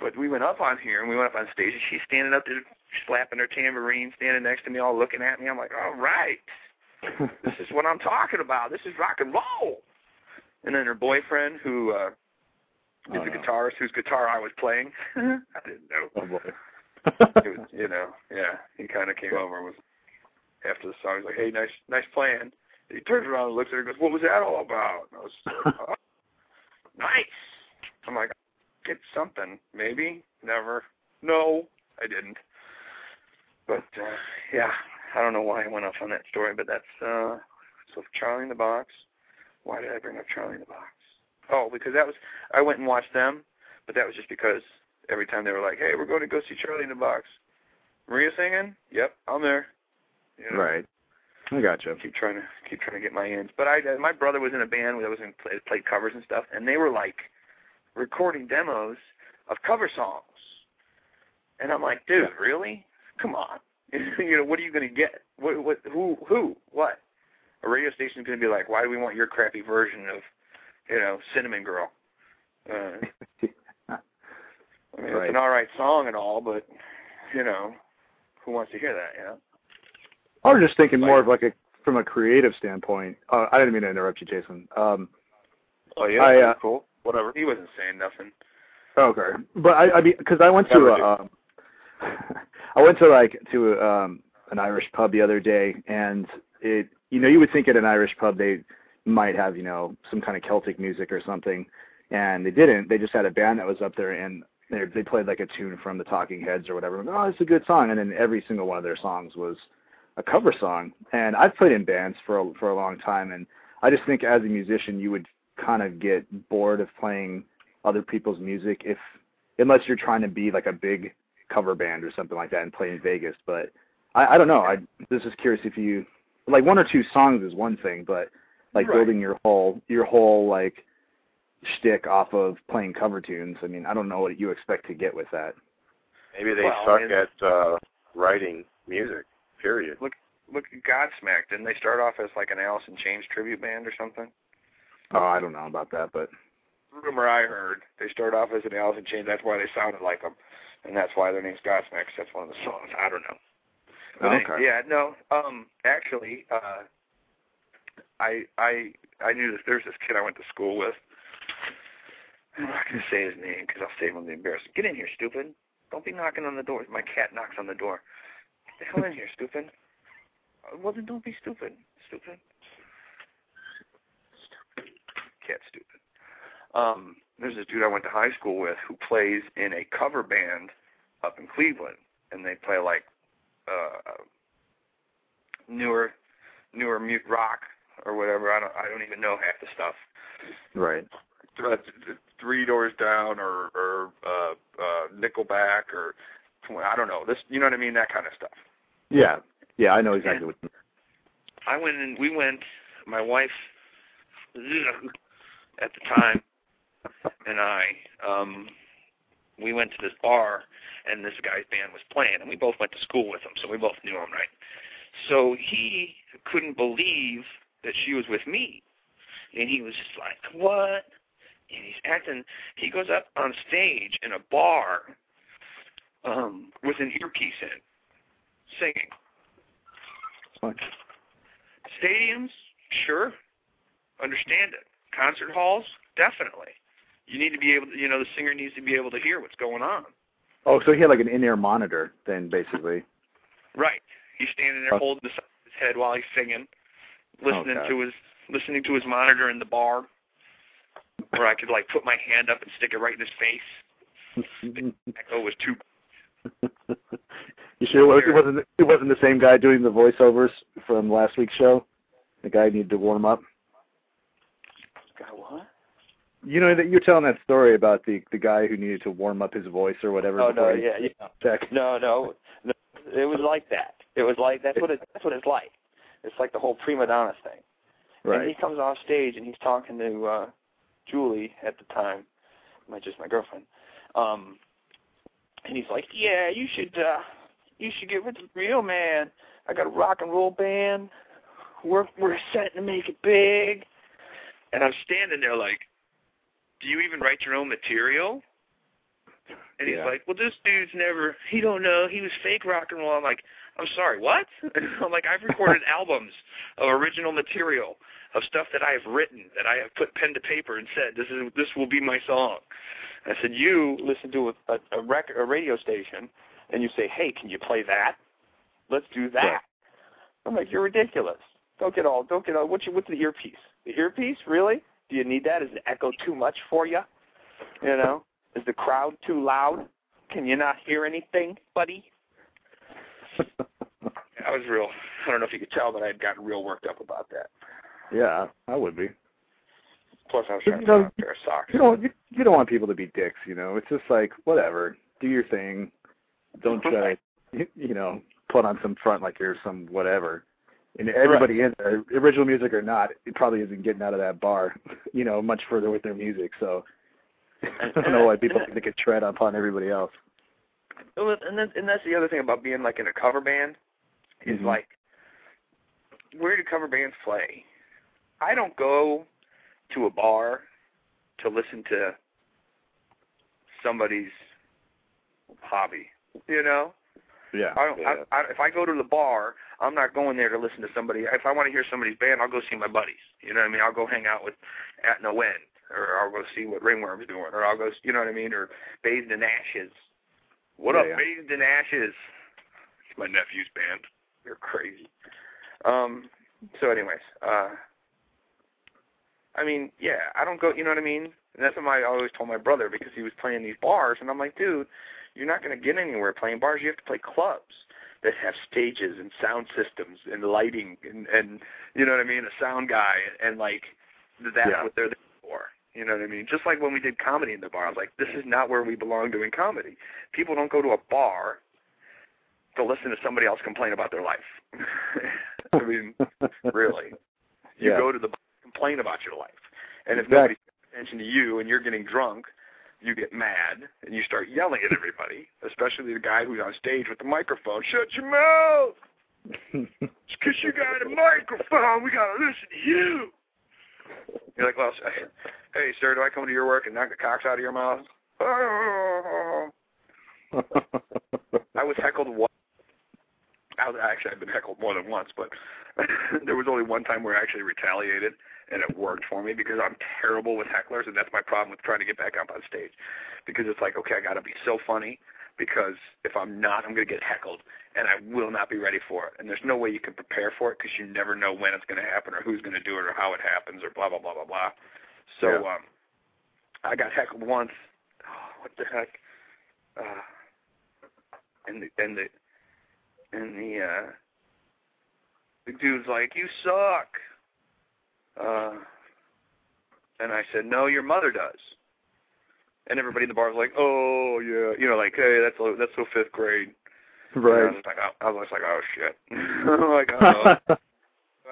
But we went up on here and we went up on stage and she's standing up there slapping her tambourine, standing next to me, all looking at me. I'm like, all right, this is what I'm talking about. This is rock and roll. And then her boyfriend, who uh, is
Oh,
a
no.
guitarist, whose guitar I was playing, I didn't know.
oh boy.
It was, you know, yeah. He kind of came over and was after the song. He's like, "Hey, nice, nice playing." He turns around and looks at her and goes, "What was that all about?" And I was, oh, "Nice." I'm like, "Get something, maybe, never, no, I didn't." But uh, yeah, I don't know why I went off on that story, but that's uh, so Charlie in the Box. Why did I bring up Charlie in the Box? Oh, because that was I went and watched them, but that was just because every time they were like, "Hey, we're going to go see Charlie in the Box." Maria singing? Yep, I'm there. You know,
Right. I gotcha.
Keep trying to keep trying to get my ends. But I, my brother was in a band that was in play, played covers and stuff, and they were like recording demos of cover songs. And I'm like, dude, really? Come on. you know, what are you going to get? What, what, who, who, what? A radio station's going to be like, why do we want your crappy version of, you know, Cinnamon Girl? Uh, I mean,
Right.
it's an all right song and all, but you know, who wants to hear that? You know.
I was just thinking more of like a from a creative standpoint. Uh, I didn't mean to interrupt you, Jason. Um,
Oh yeah,
I, uh,
cool. Whatever. He wasn't saying nothing.
okay, but I, I mean, because I went to,
Never do.
um, I went to like to um, an Irish pub the other day, and it, you know, you would think at an Irish pub they might have, you know, some kind of Celtic music or something, and they didn't. They just had a band that was up there, and they they played like a tune from the Talking Heads or whatever. Oh, it's a good song, and then every single one of their songs was a cover song. And I've played in bands for a, for a long time, and I just think as a musician, you would kind of get bored of playing other people's music if unless you're trying to be like a big cover band or something like that and play in Vegas. But I, I don't know. I was just curious if you like one or two songs is one thing, but like
Right.
building your whole your whole like shtick off of playing cover tunes. I mean, I don't know what you expect to get with that.
Maybe they
Well,
suck at uh, writing music. Period.
Look at Godsmack. Didn't they start off as like an Alice in Chains tribute band or something?
Oh, I don't know about that, but
rumor I heard. They started off as an Alice in Chains. That's why they sounded like them, and that's why their name's Godsmack. That's one of the songs. I don't know. But
Oh, okay.
yeah, no. Um, actually, uh, I I I knew this. There's this kid I went to school with. I'm not to say his name because I'll save him the embarrassment. Get in here, stupid. Don't be knocking on the door. My cat knocks on the door. Get the hell in here, stupid. Uh, Well, then don't be stupid. Stupid. Stupid. Cat stupid. Um, there's this dude I went to high school with who plays in a cover band up in Cleveland, and they play like uh, newer, newer mute rock or whatever. I don't, I don't even know half the stuff.
Right.
Th- th- Three Doors Down or or uh, uh, Nickelback or I don't know this. You know what I mean? That kind of stuff.
Yeah. Yeah, I know exactly what. You mean.
I went and we went. My wife, at the time, and I, um, we went to this bar, and this guy's band was playing, and we both went to school with him, so we both knew him, right? So he couldn't believe that she was with me, and he was just like, "What?" And he's acting. He goes up on stage in a bar, um, with an earpiece in, singing.
What?
Stadiums, sure, understand it. Concert halls, definitely. You need to be able to, you know, the singer needs to be able to hear what's going on.
Oh, so he had like an in-ear monitor then, basically.
Right. He's standing there
Oh.
holding the side of his head while he's singing, listening
Okay.
to his listening to his monitor in the bar, where I could like put my hand up and stick it right in his face. Echo was too.
you sure it, was, it wasn't it wasn't the same guy doing the voiceovers from last week's show? The guy needed to warm up.
God, what?
You know that you're telling that story about the the guy who needed to warm up his voice or whatever.
Oh no, yeah, yeah.
checked.
No, no, no. It was like that. It was like that's what it that's what it's like. It's like the whole prima donna thing.
Right.
And he comes off stage and he's talking to uh Julie at the time, my just my girlfriend. Um and he's like, Yeah, you should uh you should get with the real man. I got a rock and roll band. We're we're setting to make it big.
And I'm standing there like, do you even write your own material? And he's
Yeah.
like, well, this dude's never, he don't know, he was fake rock and roll. I'm like, I'm sorry, what? I'm like, I've recorded albums of original material, of stuff that I have written, that I have put pen to paper and said, this is this will be my song. I said, you
Listen to a, a, record a radio station and you say, Hey, can you play that? Let's do that.
Right.
I'm like, You're ridiculous. Don't get all don't get all what's your what's the earpiece? The earpiece, really? Do you need that? Is the echo too much for you? You know? Is the crowd too loud? Can you not hear anything, buddy?
I was real, I don't know if you could tell, but I had gotten real worked up about that.
yeah, I would be.
Plus, I was
You
trying to
know,
find a pair of socks.
You don't you, you don't want people to be dicks, you know. It's just like whatever, do your thing. Don't try, to, you know, put on some front like you're some whatever. And everybody in there, original music or not, it probably isn't getting out of that bar, you know, much further with their music. So I don't know why people think they could tread upon everybody else.
Well, and that's, and that's the other thing about being like in a cover band is
Mhm.
like where do cover bands play? I don't go to a bar to listen to somebody's hobby. You know,
Yeah.
I don't. I, I, if I go to the bar, I'm not going there to listen to somebody. If I want to hear somebody's band, I'll go see my buddies. You know what I mean? I'll go hang out with at no end, or I'll go see what Ringworm's doing, or I'll go. You know what I mean? Or Bathed in Ashes. What
Yeah,
up,
yeah.
Bathed in Ashes? It's my nephew's band. They're crazy. Um. So, anyways, uh, I mean, yeah, I don't go. You know what I mean? And that's what my, I always told my brother because he was playing these bars, and I'm like, dude, you're not going to get anywhere playing bars. You have to play clubs that have stages and sound systems and lighting and and you know what I mean, a sound guy and like that's
Yeah.
what they're there for. You know what I mean? Just like when we did comedy in the bar, I was like, this is not where we belong doing comedy. People don't go to a bar to listen to somebody else complain about their life. I mean, really. You
Yeah.
go to the bar to complain about your life. And if
Exactly.
nobody's paying attention to you and you're getting drunk, you get mad and you start yelling at everybody, especially the guy who's on stage with the microphone. Shut your mouth! It's because you got a microphone. We got to listen to you. You're like, well, "Hey, sir, do I come to your work and knock the cocks out of your mouth?" I was heckled once. I was actually I've been heckled more than once, but there was only one time where I actually retaliated, and it worked for me because I'm terrible with hecklers, and that's my problem with trying to get back up on stage, because it's like okay, I got to be so funny, because if I'm not, I'm going to get heckled, and I will not be ready for it. And there's no way you can prepare for it because you never know when it's going to happen or who's going to do it or how it happens or blah blah blah blah blah. So
Yeah.
um, I got heckled once. Oh, what the heck? Uh, and the and the and the uh, the dude's like, "You suck." Uh, and I said, "No, your mother does." And everybody in the bar was like, "Oh yeah," you know, like, "Hey, that's that's so fifth grade." And I
right.
was like, oh, I was like, "Oh shit!" I'm like, oh,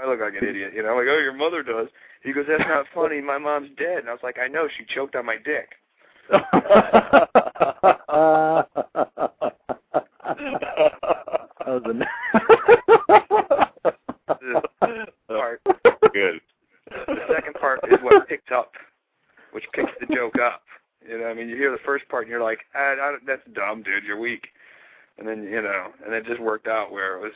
I look like an idiot, you know. I'm like, "Oh, your mother does." He goes, "That's not funny. My mom's dead." And I was like, "I know. She choked on my dick."
that was a
Part.
Good.
The second part is what picks up, which picks the joke up. You know, I mean, you hear the first part and you're like, I, I, "That's weak." And then you know, and it just worked out where it was.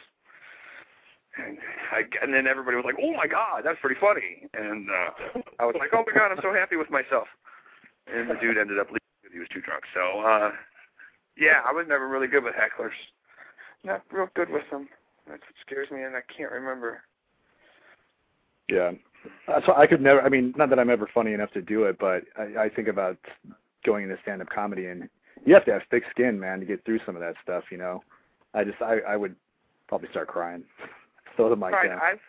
And, I, and then everybody was like, "Oh my god, that's pretty funny!" And uh, I was like, "Oh my god, I'm so happy with myself." And the dude ended up leaving because he was too drunk. So, uh, yeah, I was never really good with hecklers. Not real good with them. That's what scares me, and I can't remember.
Yeah. Uh, so I could never. I mean, not that I'm ever funny enough to do it, but I, I think about going into stand-up comedy, and you have to have thick skin, man, to get through some of that stuff. You know, I just I I would probably start crying. Throw the mic
tried,
down.
I've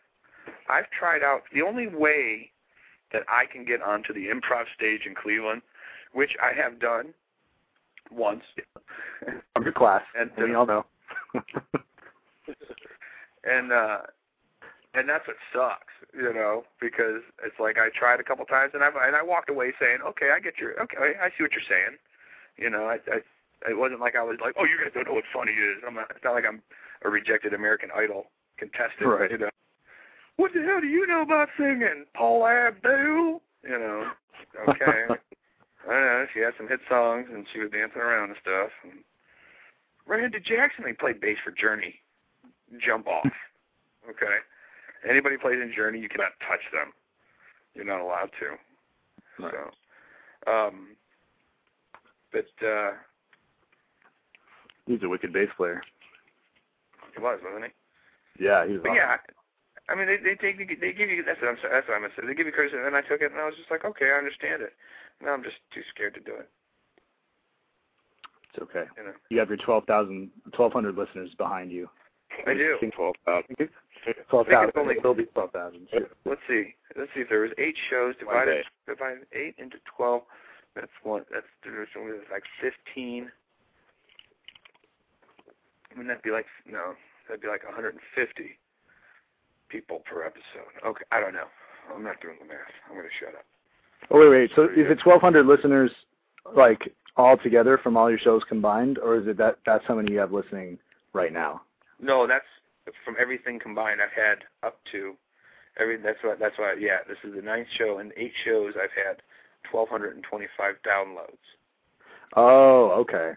I've tried out the only way that I can get onto the improv stage in Cleveland, which I have done once,
I'm your class,
and
we all know.
and uh and that's what sucks, you know, because it's like I tried a couple times and I and I walked away saying, okay, I get your okay, I see what you're saying, you know, I, I it wasn't like I was like, oh, you guys don't know what funny is. I'm not. It's not like I'm a rejected American Idol contestant,
Right.
you know. What the hell do you know about singing, Paula Abdul? You know, okay. I don't know. She had some hit songs and she was dancing around and stuff. And Randy Jackson, they played bass for Journey. Jump off. Okay. Anybody plays in Journey, you cannot touch them. You're not allowed to.
Right.
So, um, but uh,
He's a wicked bass player.
he was, wasn't he?
Yeah, he's.
But yeah, I mean, they they take they give you that's what I'm that's what I'm gonna say. They give you criticism, and then I took it, and I was just like, okay, I understand it. Now I'm just too scared to do it.
It's okay.
You know,
You have your 12,000, 1,200 listeners behind you.
I do.
Twelve thousand.
Twelve thousand.
only-
It'll be twelve thousand.
Let's see. Let's see if there was eight shows divided divided eight into twelve. That's one. That's there's only like fifteen. Wouldn't that be like no? That'd be like 150 people per episode. Okay, I don't know. I'm not doing the math. I'm gonna shut up.
Oh wait, wait. So is it twelve hundred listeners, like all together from all your shows combined, or is it that that's how many you have listening right now?
No, that's from everything combined. I've had up to every. That's what. That's why. Yeah, this is the ninth show, and eight shows I've had 1,225 downloads.
Oh, okay.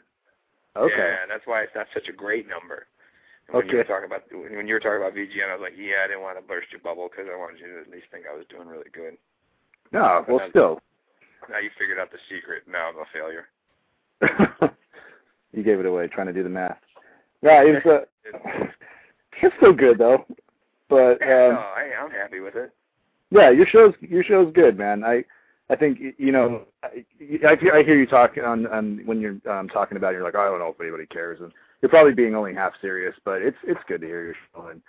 Okay.
Yeah, that's why it's not such a great number. And When you were
Okay.
talking about when you were talking about VGN, I was like, yeah, I didn't want to burst your bubble because I wanted you to at least think I was doing really good.
No, well, still.
Now you figured out the secret. Now I'm a failure.
you gave it away trying to do the math. Yeah, it's uh, it's still good though. But
Yeah,
um,
no, I, I'm happy with it.
yeah, your show's your show's good, man. I I think you know I, I hear you talk on on when you're um, talking about it, you're like I don't know if anybody cares, and you're probably being only half serious, but it's it's good to hear your show. And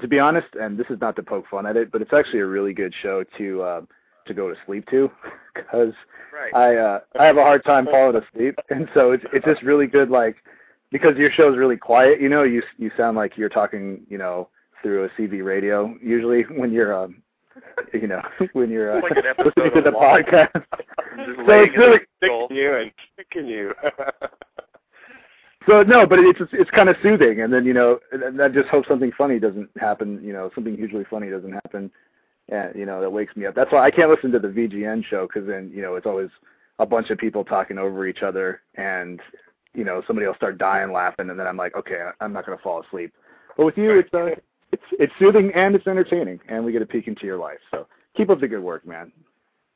to be honest, and this is not to poke fun at it, but it's actually a really good show to uh, to go to sleep to because
Right.
I uh I have a hard time falling asleep, and so it's it's just really good like because your show's really quiet. You know, you you sound like you're talking you know through a CB radio usually when you're um you know when you're uh,
Like
listening to the podcast.
Just
so it's really.
Kicking you and kicking you.
so no, but it's it's kind of soothing, and then you know and I just hope something funny doesn't happen. You know, something hugely funny doesn't happen and you know that wakes me up. That's why I can't listen to the VGN show because then you know it's always a bunch of people talking over each other, and you know somebody will start dying laughing, and then I'm like, okay, I'm not gonna fall asleep. But with you, it's uh, it's it's soothing and it's entertaining, and we get a peek into your life. So keep up the good work, man.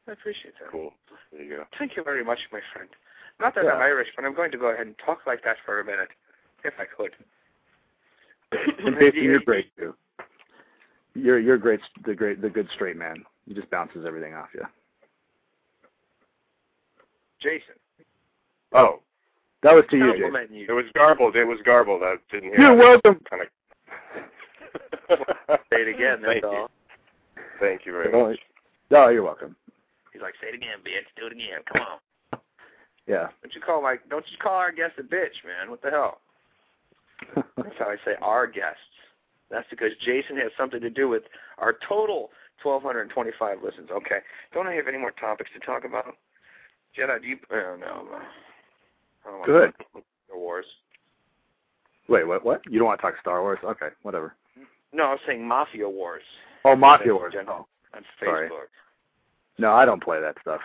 I appreciate that.
Cool. There you go.
Thank you very much, my friend. Not that
Yeah.
I'm Irish, but I'm going to go ahead and talk like that for a minute, if I could.
And Jason, you're great too. You're you're great, the great, the good straight man. He just bounces everything off you.
Jason,
Oh,
That was to you, Jason.
compliment
it was garbled. It was garbled. I didn't hear.
You're welcome.
Kind of.
Say it again, that's
Thank you. Thank you very much.
oh, you're welcome.
He's like, say it again, bitch. Do it again. Come on.
Yeah.
Don't you call like? don't you call our guests a bitch, man? What the hell? That's how I say our guests. That's because Jason has something to do with our total 1,225 listens. Okay. Don't I have any more topics to talk about? Jedi, do you? Oh, no. I don't wanna
Good.
talk about Star Wars.
Wait, what? What? You don't want to talk Star Wars? Okay, whatever.
No, I was saying Mafia Wars
Oh, Mafia Wars.
general.
Oh.
on
Sorry. No, I don't play that stuff.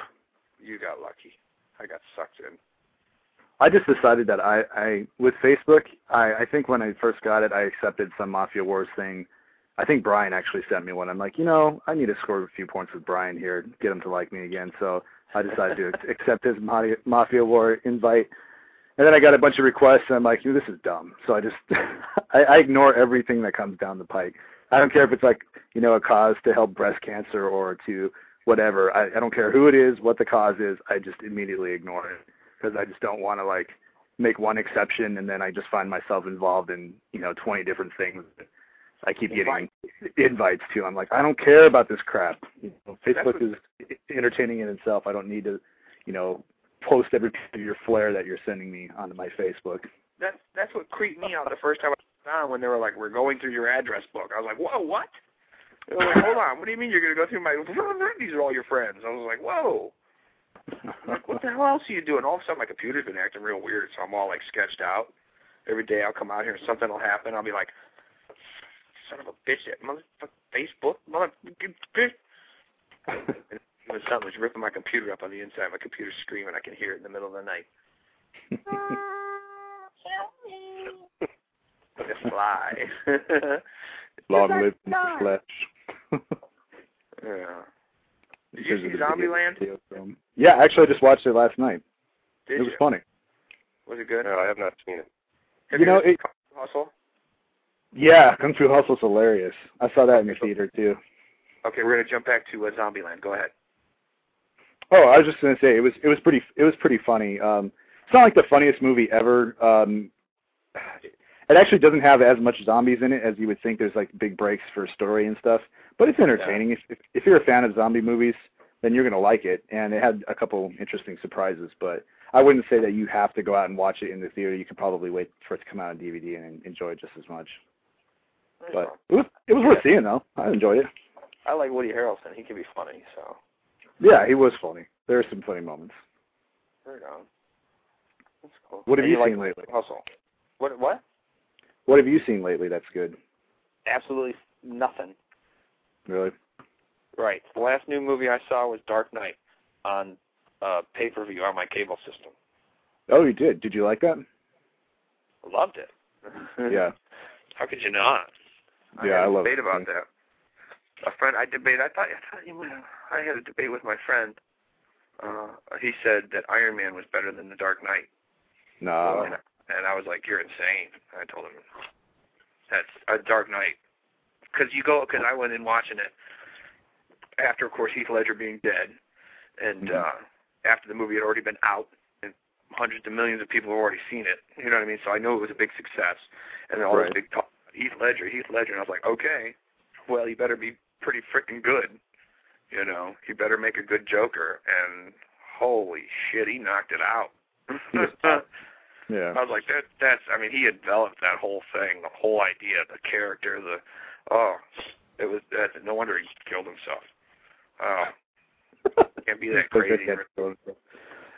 You got lucky. I got sucked in.
I just decided that I, I with Facebook, I, I think when I first got it, I accepted some Mafia Wars thing. I think Brian actually sent me one. I'm like, you know, I need to score a few points with Brian here, get him to like me again. So I decided to accept his Mafia, Mafia War invite. And then I got a bunch of requests, and I'm like, this is dumb. So I just, I, I ignore everything that comes down the pike. I don't care if it's like, you know, a cause to help breast cancer or to whatever. I, I don't care who it is, what the cause is. I just immediately ignore it because I just don't want to like make one exception and then I just find myself involved in you know 20 different things. I keep getting invites to. I'm like, I don't care about this crap. You know, Facebook is entertaining in itself. I don't need to, you know, post every piece of your flair that you're sending me onto my Facebook.
That's that's what creeped me out the first time I was on when they were like, "We're going through your address book." I was like, "Whoa, what?" They were like, "Hold on, what do you mean you're going to go through my? These are all your friends." I was like, "Whoa, like what the hell else are you doing?" All of a sudden, my computer's been acting real weird, so I'm all like sketched out. Every day I'll come out here and something will happen. I'll be like, "Son of a bitch, that motherfucker Facebook, motherfucking bitch." When something was ripping my computer up on the inside, my computer's screaming. I can hear it in the middle of the night. Like a fly.
Long live the flesh.
yeah. Did you see Zombieland?
Yeah, actually, I just watched it last night.
Did
it was
you?
funny.
Was it good?
No, I have not seen it.
Have
You know,
seen
it-
Kung Fu Hustle?
Yeah, Kung Fu Hustle's hilarious. I saw that in the theater too.
Okay, we're gonna jump back to uh, Zombieland. Go ahead.
Oh, I was just gonna say it was it was pretty it was pretty funny. Um, it's not like the funniest movie ever. Um, it actually doesn't have as much zombies in it as you would think. There's like big breaks for story and stuff, but it's entertaining. If, if if you're a fan of zombie movies, then you're gonna like it. And it had a couple interesting surprises, but I wouldn't say that you have to go out and watch it in the theater. You could probably wait for it to come out on DVD and enjoy it just as much. But it was it was worth seeing though. I enjoyed it.
I like Woody Harrelson. He can be funny. So
Yeah, he was funny. There were some funny moments.
right on. That's cool.
What have
And
you
like
seen lately?
Hustle. What? What?
What have you seen lately that's good?
Absolutely nothing.
Really?
Right. The last new movie I saw was Dark Knight on uh, pay per view on my cable system.
Oh, you did. Did you like that?
Loved it.
Yeah.
How could you not?
Yeah, I love
debate
it.
about that. A friend, I debate. I thought, I thought you. might- I had a debate with my friend. Uh, he said that Iron Man was better than The Dark Knight,
No.
and, and I was like, "You're insane." I told him that's a Dark Knight because you go because I went in watching it after, of course, Heath Ledger being dead, and
Mhm.
uh, after the movie had already been out and hundreds of millions of people had already seen it. You know what I mean? So I know it was a big success, and all
Right.
this big talk. Heath Ledger, Heath Ledger, and I was like, okay, well, he better be pretty freaking good. You know, he better make a good Joker, and holy shit, he knocked it out.
Yeah.
I was like, that that's I mean, he had developed that whole thing, the whole idea, the character, the oh it was that no wonder he killed himself. Oh can't be that crazy.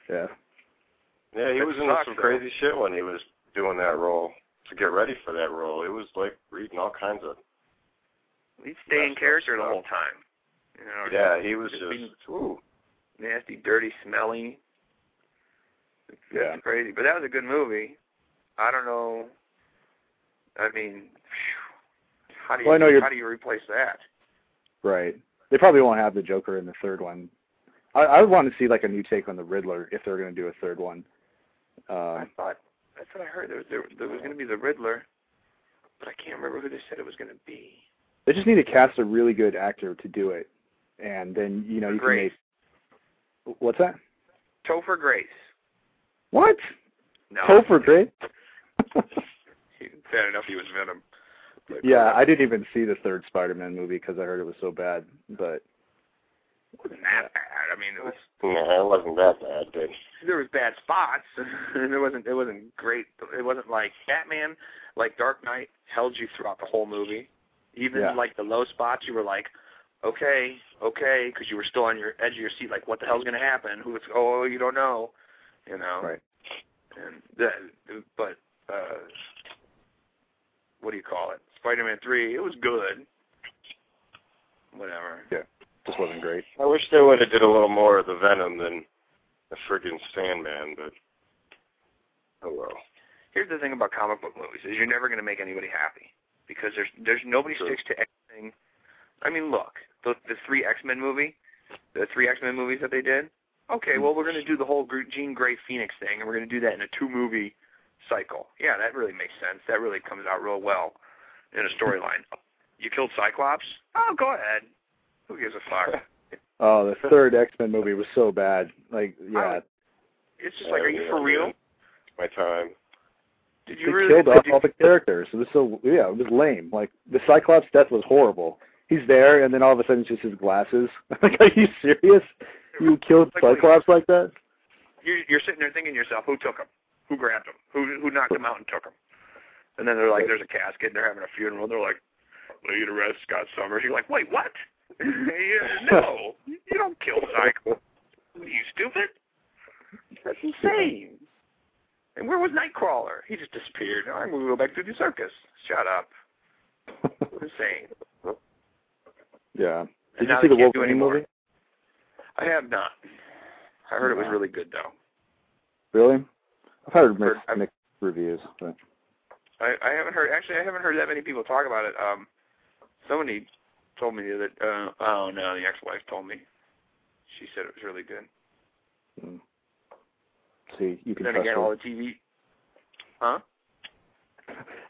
Yeah.
Yeah, he
That
was into some
though.
crazy shit when he was doing that role. To get ready for that role, it was like reading all kinds of.
He'd stay in
Messed up
character the whole time. You know,
Yeah, he was
just being
just ooh.
nasty, dirty, smelly. It's,
Yeah.
it's crazy, but that was a good movie. I don't know. I mean, how do you
Well, I know you're-
how do you replace that?
Right. They probably won't have the Joker in the third one. I, I would want to see like a new take on the Riddler if they're going to do a third one. Uh,
I thought that's what I heard. There was there, there was going to be the Riddler, but I can't remember who they said it was going to be.
They just need to cast a really good actor to do it, and then you know you
Grace.
can make. What's that?
Topher Grace.
What?
No.
Topher Grace?
He, bad enough he was Venom. But,
yeah, I didn't even see the third Spider-Man movie because I heard it was so bad. But
it wasn't that bad. I mean, it was
No, it wasn't that bad, but
there was bad spots. and it wasn't it wasn't great. It wasn't like Batman, like Dark Knight held you throughout the whole movie. Even
Yeah.
like the low spots, you were like, okay, okay, because you were still on your edge of your seat, like what the hell's going to happen? Who it's oh you don't know, you know.
right.
And that, but uh, what do you call it? Spider-Man three, it was good. Whatever. Yeah.
Just wasn't great.
I wish they would have did a little more of the Venom than the friggin' Sandman, but oh well.
here's the thing about comic book movies is you're never going to make anybody happy because there's there's nobody
True.
sticks to anything. I mean, look, the the three X Men movie, the three X Men movies that they did. Okay, well we're going to do the whole Jean Grey Phoenix thing, and we're going to do that in a two movie cycle. Yeah, that really makes sense. That really comes out real well in a storyline. You killed Cyclops? Oh, go ahead. Who gives a fuck?
Oh, the third X-Men movie was so bad. Like, yeah,
It's just like, are you for real?
My time.
Did
they
really?
killed
did
off
you-
all the characters. It was so yeah, it was lame. Like the Cyclops death was horrible. He's there, and then all of a sudden it's just his glasses. like, are you serious? You killed Cyclops like that?
you're, you're sitting there thinking to yourself, who took him? Who grabbed him? Who who knocked him out and took him? And then they're like, there's a casket, and they're having a funeral. They're like, will you arrest Scott Summers? You're like, wait, what? No, you don't kill Cyclops. Are you stupid? That's insane. And where was Nightcrawler? He just disappeared. I'm going to go back to the circus. Shut up. Insane.
Yeah.
And
Did you see the Wolverine movie?
I have not. I heard it was really good though.
Really? I've heard mixed,
I've-
mixed reviews, but
I, I haven't heard. Actually, I haven't heard that many people talk about it. Um, somebody told me that. Uh, oh no, the ex-wife told me. She said it was really good.
mm. See, you can
then
trust
again,
her.
all the TV. Huh?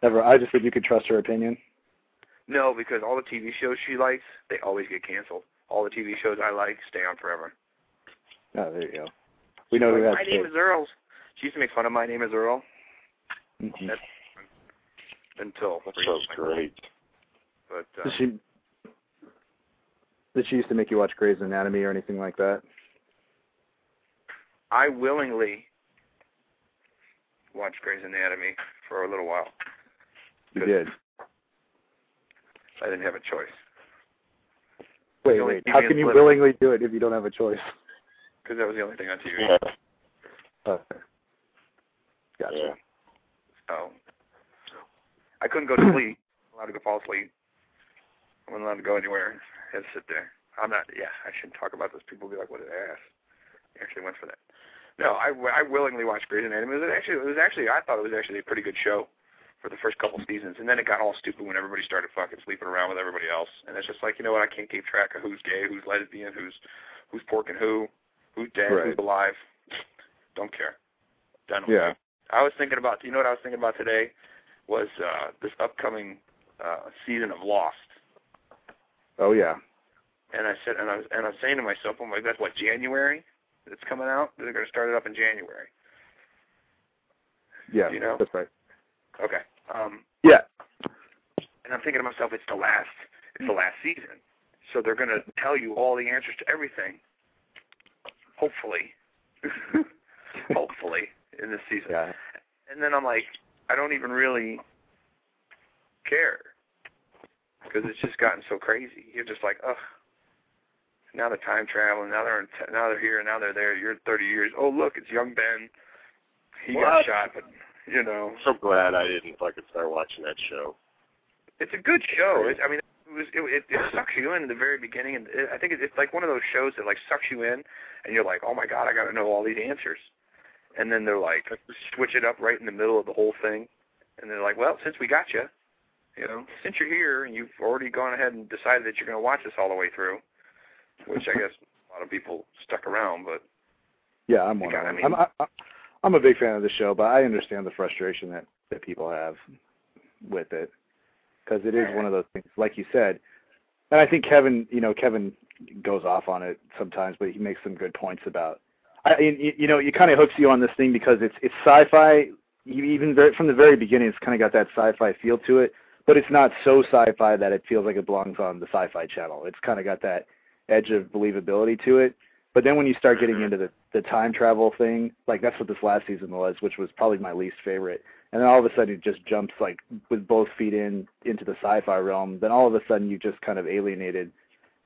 Never. I just said you could trust her opinion.
No, because all the TV shows she likes, they always get canceled. All the TV shows I like stay on forever.
Oh, there you go. We know who
Like,
has
My name is Earl. She used to make fun of my name is Earl
Mhm.
That's- until
That sounds great.
But uh,
Did she? Did she used to make you watch Grey's Anatomy or anything like that?
I willingly watched Grey's Anatomy for a little while.
You did.
I didn't have a choice.
Wait, wait. How can you
political-
willingly do it if you don't have a choice?
because that was the only thing on TV.
Yeah.
Okay. Gotcha.
Yeah.
So I couldn't go to sleep. I wasn't allowed to go fall asleep. I wasn't allowed to go anywhere. I had to sit there. I'm not. Yeah, I shouldn't talk about this. People will be like, "What an ass." I actually went for that. No, I, I willingly watched Grey's Anatomy. It was actually it was actually I thought it was actually a pretty good show for the first couple seasons, and then it got all stupid when everybody started fucking sleeping around with everybody else, and it's just like you know what? I can't keep track of who's gay, who's lesbian, who's who's porking who, who's dead,
Right.
who's alive. Don't care. Done with
Yeah.
it. I was thinking about you know what I was thinking about today was uh this upcoming uh season of Lost.
Oh yeah.
And I said and I was and I was saying to myself, I'm like, that's what, January it's coming out? They're gonna start it up in January.
Yeah.
You know?
That's right.
Okay. Um
Yeah.
and I'm thinking to myself, it's the last it's the last season. So they're gonna tell you all the answers to everything. Hopefully. Hopefully in this season.
Yeah.
And then I'm like, I don't even really care because it's just gotten so crazy. You're just like, ugh. Now they're time traveling. Now they're in t- now they're here. Now they're there. You're 30 years. Oh look, it's young Ben. He got shot, but you know,
I'm so glad I didn't fucking start watching that show.
it's a good show. It's, I mean, it was it, it, it sucks you in at the very beginning, and it, I think it, it's like one of those shows that like sucks you in, and you're like, oh my god, I got to know all these answers, and then they're like switch it up right in the middle of the whole thing, and they're like, well, since we got you, you know, since you're here and you've already gone ahead and decided that you're going to watch this all the way through, which I guess a lot of people stuck around, but
yeah, I'm one
got,
of them.
I mean,
I'm I, I'm a big fan of the show, but I understand the frustration that that people have with it because it is one of those things, like you said. And I think Kevin, you know, Kevin goes off on it sometimes, but he makes some good points about. I, you know, it kind of hooks you on this thing because it's it's sci-fi. Even very, from the very beginning, it's kind of got that sci-fi feel to it, but it's not so sci-fi that it feels like it belongs on the Sci-Fi Channel. It's kind of got that edge of believability to it. But then when you start getting mm-hmm. into the the time travel thing, like that's what this last season was, which was probably my least favorite. And then all of a sudden it just jumps like with both feet in into the sci-fi realm. Then all of a sudden you just kind of alienated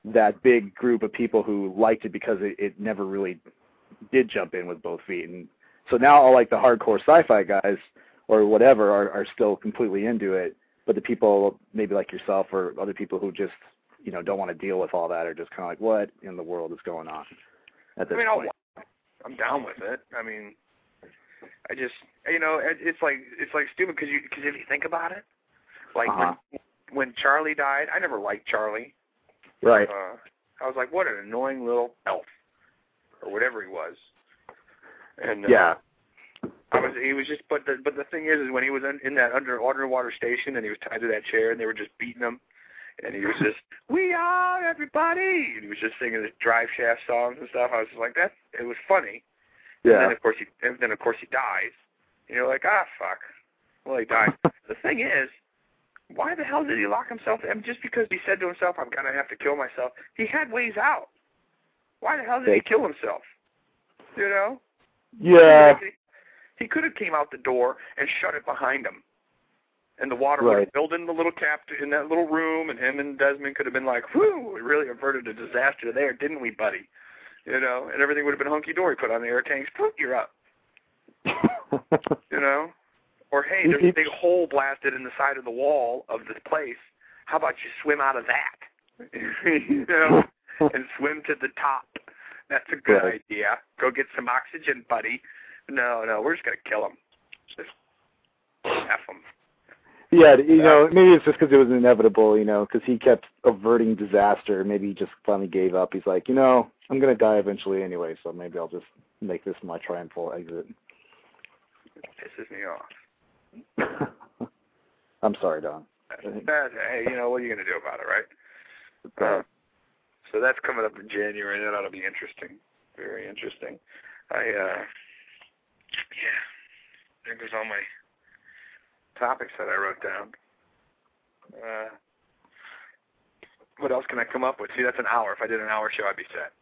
that big group of people who liked it because it, it never really did jump in with both feet. And so now all like the hardcore sci-fi guys or whatever are, are still completely into it. But the people maybe like yourself or other people who just you know don't want to deal with all that are just kind of like what in the world is going on at this
I mean,
point.
I'll, I'm down with it. I mean, I just you know it, it's like it's like stupid because you because if you think about it, like
Uh-huh.
when when Charlie died, I never liked Charlie.
Right.
Uh, I was like, what an annoying little elf, or whatever he was. And uh,
Yeah.
I was he was just but the but the thing is is when he was in, in that under underwater station and he was tied to that chair and they were just beating him and he was just we are everybody and he was just singing the drive shaft songs and stuff. I was just like that it was funny. yeah And then of course he and then of course he dies. And you're like, ah fuck. Well he died. the thing is, why the hell did he lock himself in? Just because he said to himself, I'm gonna have to kill myself. He had ways out. Why the hell did he kill himself? You know?
Yeah.
He could have came out the door and shut it behind him. And the water would have filled in the little cap in that little room, and him and Desmond could have been like, whew, we really averted a disaster there, didn't we, buddy? You know, and everything would have been hunky-dory. Put on the air tanks, poof, you're up. You know? Or, hey, there's a big hole blasted in the side of the wall of this place. How about you swim out of that? you know? and swim to the top. That's a good
Right.
idea. Go get some oxygen, buddy. No, no, we're just gonna kill him. Just f him.
Yeah, you know, maybe it's just because it was inevitable, you know, because he kept averting disaster. Maybe he just finally gave up. He's like, you know, I'm going to die eventually anyway, so maybe I'll just make this my triumphal exit.
Pisses me off.
I'm sorry, Don.
That, hey, you know what are you gonna do about it, right? Uh, so that's coming up in January. That ought to be interesting. Very interesting. I uh, yeah, there goes all my topics that I wrote down. Uh, what else can I come up with? See, that's an hour. If I did an hour show, I'd be set.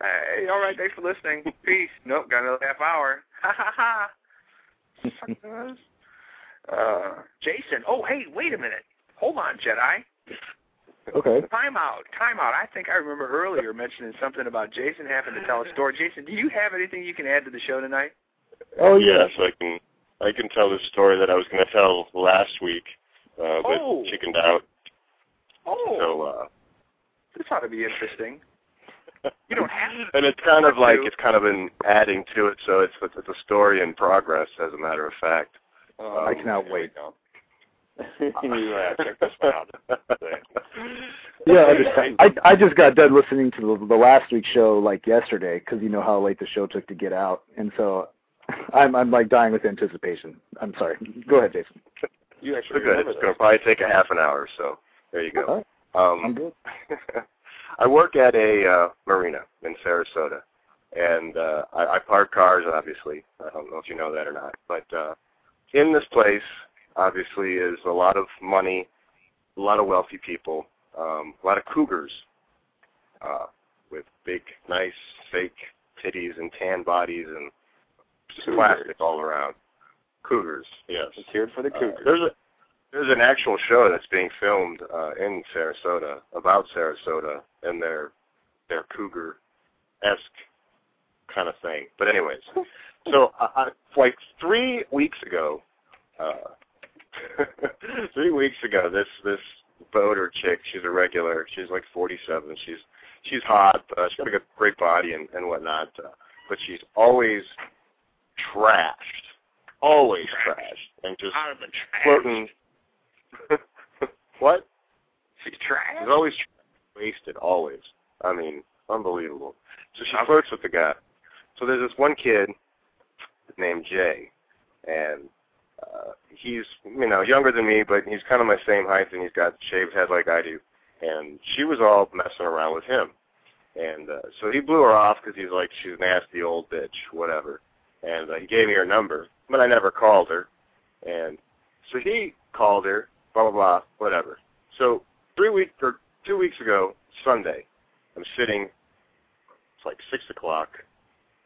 Hey, all right, thanks for listening. Peace. Nope, got another half hour. Ha ha ha. Uh, Jason. Oh, hey, wait a minute. Hold on, Jedi.
okay.
Time out. Time out. I think I remember earlier mentioning something about Jason having to tell a story. Jason, do you have anything you can add to the show tonight?
Oh,
yes, I can. I can tell the story that I was going to tell last week, uh, but
Oh.
chickened out.
Oh,
So, uh,
this ought to be interesting. You don't have to.
and it's kind of like
two.
it's kind of been adding to it, so it's it's a story in progress, as a matter of fact.
Oh,
I cannot wait.
go.
uh, check this one out.
Yeah, I understand. I I just got done listening to the, the last week's show like yesterday because you know how late the show took to get out, and so I'm I'm like dying with anticipation. I'm sorry. Go ahead, Jason.
You actually
good. It's going to probably take a half an hour, so there you go.
All right, I'm
Um,
good.
I work at a uh, marina in Sarasota, and uh, I, I park cars. Obviously, I don't know if you know that or not, but uh, in this place, obviously, is a lot of money, a lot of wealthy people, um, a lot of cougars uh, with big, nice, fake titties and tan bodies and plastic all around. Cougars, yes.
Let's hear it for the
Uh,
Cougars.
there's a there's an actual show that's being filmed uh, in Sarasota about Sarasota and their their cougar esque kind of thing. But anyways, so I, I, like three weeks ago, uh, three weeks ago, this this boater chick. She's a regular. She's like 47. She's she's hot. Uh, she's got a good, great body and and whatnot. Uh, but she's always trashed, always trashed, and just
Out of the trash.
flirting. what?
She's trash.
She's always wasted, always. I mean, unbelievable. So she flirts with the guy. So there's this one kid named Jay, and uh, he's you know younger than me, but he's kind of my same height, and he's got shaved head like I do. And she was all messing around with him, and uh, so he blew her off because he's like she's a nasty old bitch, whatever. And uh, he gave me her number, but I never called her. And so he called her, blah blah blah, whatever. So three weeks or two weeks ago, Sunday, I'm sitting. It's like six o'clock.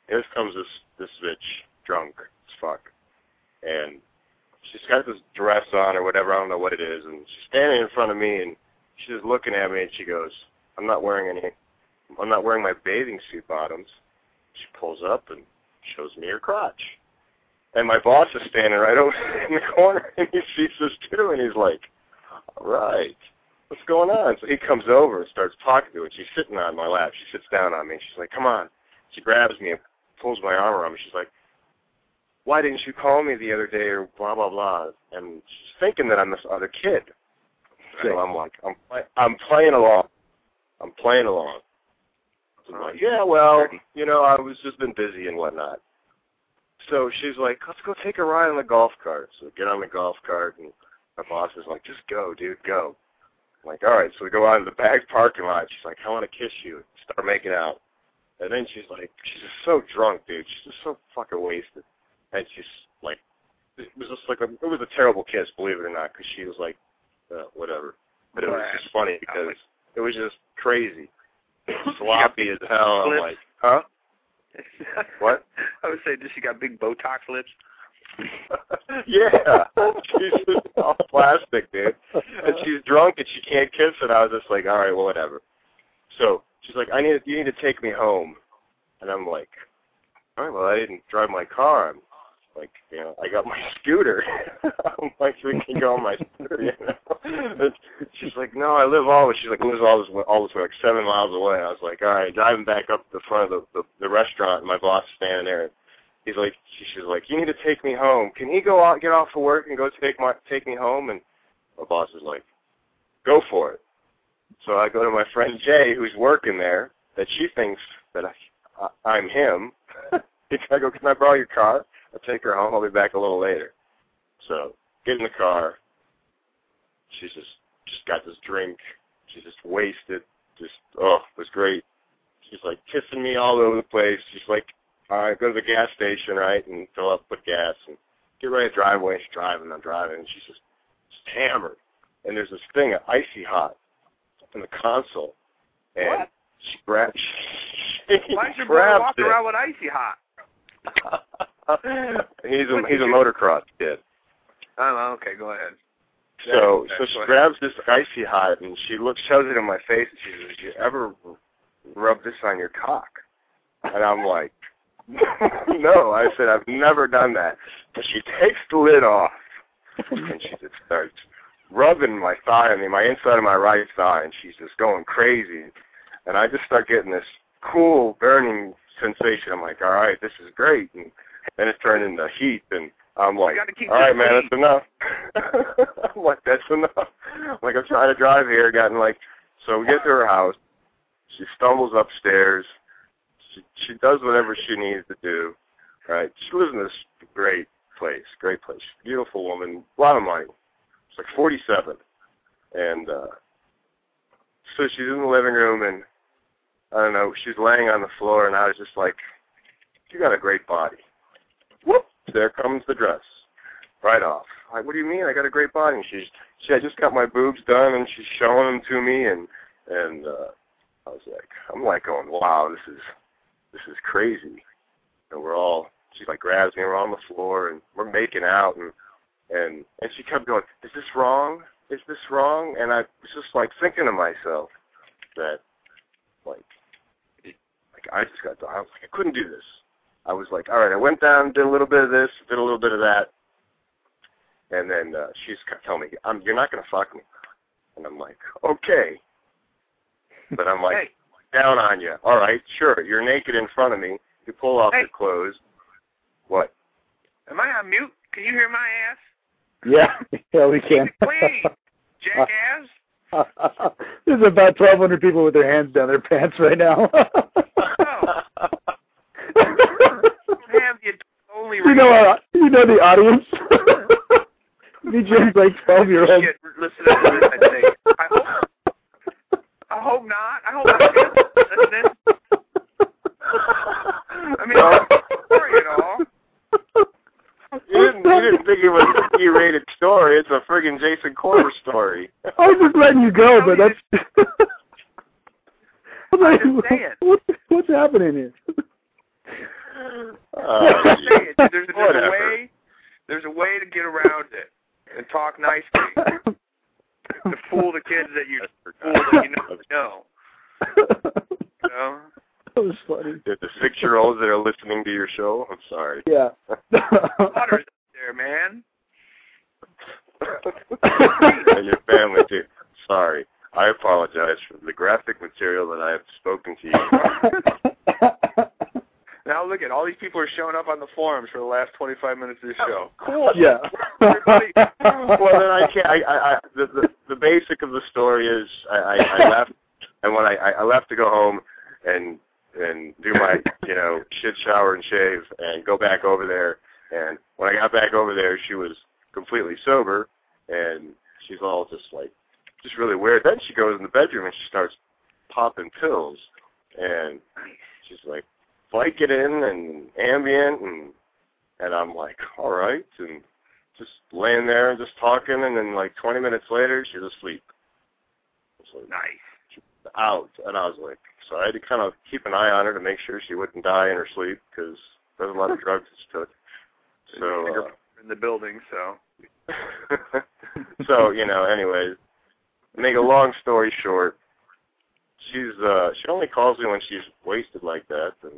Here comes this this bitch, drunk as fuck, and she's got this dress on or whatever. I don't know what it is, and she's standing in front of me, and she's just looking at me, and she goes, "I'm not wearing any. I'm not wearing my bathing suit bottoms." She pulls up and shows me her crotch. And my boss is standing right over in the corner, and he sees this too, and he's like, "All right, what's going on?" So he comes over and starts talking to her. And she's sitting on my lap. She sits down on me. And she's like, "Come on." She grabs me and pulls my arm around me. She's like, "Why didn't you call me the other day?" Or blah blah blah. And she's thinking that I'm this other kid. So I'm like, I'm play- I'm playing along. I'm playing along. I'm like, yeah, well, you know, I was just been busy and whatnot. So she's like, let's go take a ride on the golf cart. So we get on the golf cart, and my boss is like, just go, dude, go. I'm like, all right. So we go out in the back parking lot. She's like, I want to kiss you. Start making out. And then she's like, she's just so drunk, dude. She's just so fucking wasted. And she's like, it was just like a, it was a terrible kiss, believe it or not, because she was like, uh, whatever. But it was just funny because it was just crazy, sloppy as hell. I'm like, huh? What?
I would say, does she got big Botox lips?
yeah, she's just all plastic, dude. And she's drunk and she can't kiss, and I was just like, all right, well, whatever. So she's like, I need you need to take me home, and I'm like, all right, well, I didn't drive my car. I'm like, you know, I got my scooter. I'm like, we can go on my scooter, you know. She's like, no, I live all. She's like, lives all this all this way, like seven miles away. I was like, all right, driving back up the front of the the, the restaurant, and my boss is standing there. And he's like, she, she's like, you need to take me home. Can he go out, get off of work, and go take my take me home? And my boss is like, go for it. So I go to my friend Jay, who's working there, that she thinks that I, I, I'm him. I go, can I borrow your car? I'll take her home. I'll be back a little later. So get in the car. She's just just got this drink. She's just wasted. Just oh, it was great. She's like kissing me all over the place. She's like, all right, go to the gas station, right, and fill up, put gas, and get ready to drive away. She's driving. I'm driving, and she's just, just hammered. And there's this thing, of icy hot, in the console, and
What?
she grabs. She
Why should boy walk
it.
around with icy hot?
he's a he's a motocross kid.
Oh, okay, go ahead.
So
Yeah,
so she grabs this icy hot and she looks shows it in my face and she says, "You ever rub this on your cock?" And I'm like, "No." I said, "I've never done that." But she takes the lid off and she just starts rubbing my thigh, I mean my inside of my right thigh, and she's just going crazy. And I just start getting this cool burning sensation. I'm like, "All right, this is great." And then it turned into heat and I'm like, all right, man,
clean."
that's enough. I'm like, that's enough. I'm like, I'm trying to drive here. Gotten like, so we get to her house. She stumbles upstairs. She she does whatever she needs to do. Right? She lives in this great place, great place, beautiful woman, a lot of money. She's like 47, and uh so she's in the living room, and I don't know, she's laying on the floor, and I was just like, you got a great body. Whoop! There comes the dress, right off. Like, what do you mean? I got a great body. And she's, she, I just got my boobs done, and she's showing them to me, and and uh, I was like, I'm like going, wow, this is this is crazy. And we're all, she like grabs me, we're on the floor, and we're making out, and and and she kept going, is this wrong? Is this wrong? And I was just like thinking to myself that, like, like I just got, I was like, I couldn't do this. I was like, all right, I went down, did a little bit of this, did a little bit of that, and then uh, she's kept telling me, I'm, you're not going to fuck me. And I'm like, okay. But I'm like,
Hey.
down on you. All right, sure. You're naked in front of me. You pull off
Hey.
your clothes. What?
Am I on mute? Can you hear my ass?
Yeah, yeah, we can.
Keep it jackass.
There's about 1,200 people with their hands down their pants right now.
Oh. Don't only
you know, uh, you know the audience. BJ's like 12 year old.
Shit, listen to this. I think. I hope, I hope not. I hope not. Listening. I mean, sorry at all.
You didn't, you didn't think it was a G-rated story. It's a friggin' Jason Corver story.
I was just letting you go, but that's. I'm like,
I'm just saying.
what, what's happening here?
Oh,
I'm just saying, there's, there's a way. There's a way to get around it and talk nicely to fool the kids that you fool that you know. know. You know?
that was funny.
The the six-year-olds that are listening to your show, I'm sorry.
Yeah.
Waters up there, man.
and your family too. Sorry. I apologize for the graphic material that I have spoken to you.
Now look at all these people are showing up on the forums for the last 25 minutes of the oh, show.
Cool.
yeah.
Well, then I can't. I, I, I the, the the basic of the story is I, I, I left, and when I I left to go home and and do my you know shit shower and shave and go back over there, and when I got back over there, she was completely sober, and she's all just like just really weird. Then she goes in the bedroom and she starts popping pills, and she's like Vicodin and Ambien, and and I'm like, all right, and just laying there and just talking, and then like 20 minutes later, she's asleep. I was like,
nice.
out, and I was like, so I had to kind of keep an eye on her to make sure she wouldn't die in her sleep because there's a lot of drugs that she took. So,
in the building, so
uh, so you know, anyways, make a long story short, she's uh she only calls me when she's wasted like that, and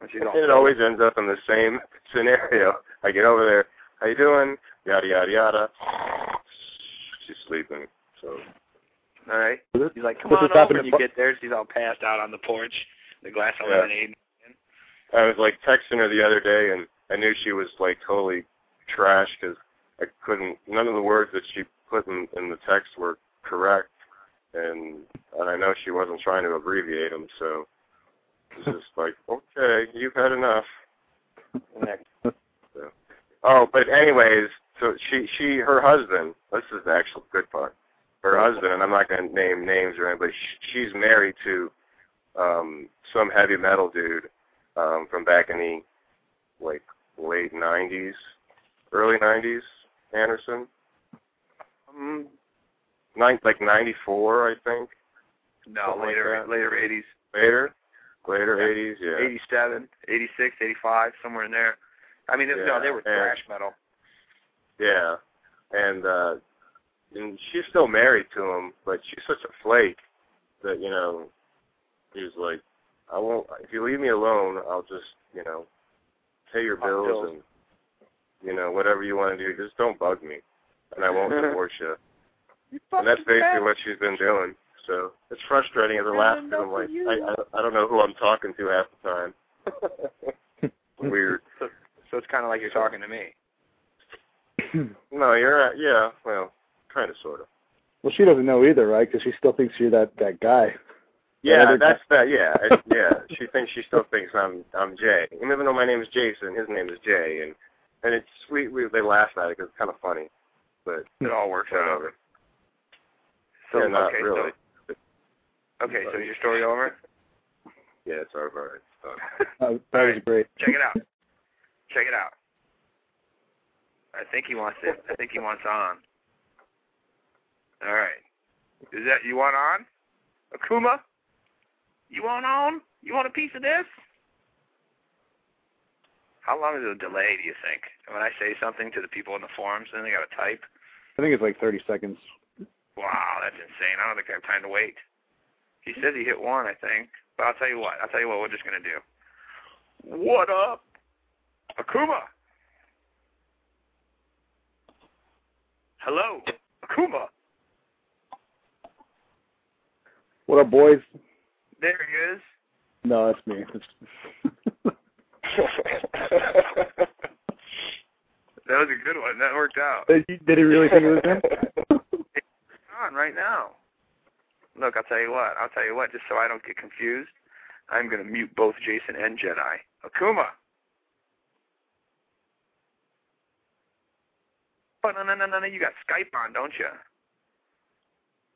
when she's all
it always ends up in the same scenario. I get over there, how you doing? Yada yada yada. She's sleeping. So
all right. He's like, come
is
on over. you get there, she's all passed out on the porch, the glass of
Yeah.
lemonade.
I was like texting her the other day, and I knew she was like totally trash because I couldn't. None of the words that she put in, in the text were correct, and and I know she wasn't trying to abbreviate them. So it's just like, okay, you've had enough.
Next.
Oh, but anyways, so she she her husband. This is the actual good part. Her husband, and I'm not going to name names or anybody. sh- She's married to um some heavy metal dude um from back in the like late '90s, early '90s. Anderson,
Um,
Nine, like '94, I think.
no,
Something like
later,
that.
later 80s,
Later, later '80s, yeah.
87, 86, 85, somewhere in there. I mean, it, no, they were
and-
thrash metal.
Yeah, and uh, and she's still married to him, but she's such a flake that you know he's like, I won't. If you leave me alone, I'll just you know pay your
Pop
bills and you know whatever you want to do. Just don't bug me, and I won't divorce you. you And that's basically what she's been doing. So it's frustrating as a laugh because I'm like, I, I I don't know who I'm talking to half the time. Weird.
So, so it's kind of like you're talking to me.
No, you're uh, yeah. Well, kind of, sort of.
well, she doesn't know either, right? Because she still thinks you're that that guy.
Yeah,
other
that's that. Yeah, it, yeah. She thinks she still thinks I'm I'm Jay, and even though my name is Jason, his name is Jay, and and it's we we they laugh at it because it's kind of funny, but
It all works out.
whatever.
So,
yeah, not
okay,
really.
so okay, so is your story over?
Yeah, it's over. It's done.
Uh, that was great.
Check it out. Check it out. I think he wants it. I think he wants on. All right. Is that you want on? Akuma? You want on? You want a piece of this? How long is the delay, do you think? When I say something to the people in the forums, then they got to type.
I think it's like 30 seconds.
Wow, that's insane. I don't think I have time to wait. He says he hit one, I think. But I'll tell you what. I'll tell you what we're just going to do. What up? Akuma. Hello. Akuma.
What up, boys?
There he is.
No, that's me.
That was a good one. That worked out.
did he did he really think it was him?
on right now. Look, I'll tell you what. I'll tell you what. Just so I don't get confused, I'm going to mute both Jason and Jedi. Akuma. Oh no no no no no! You got Skype on, don't you?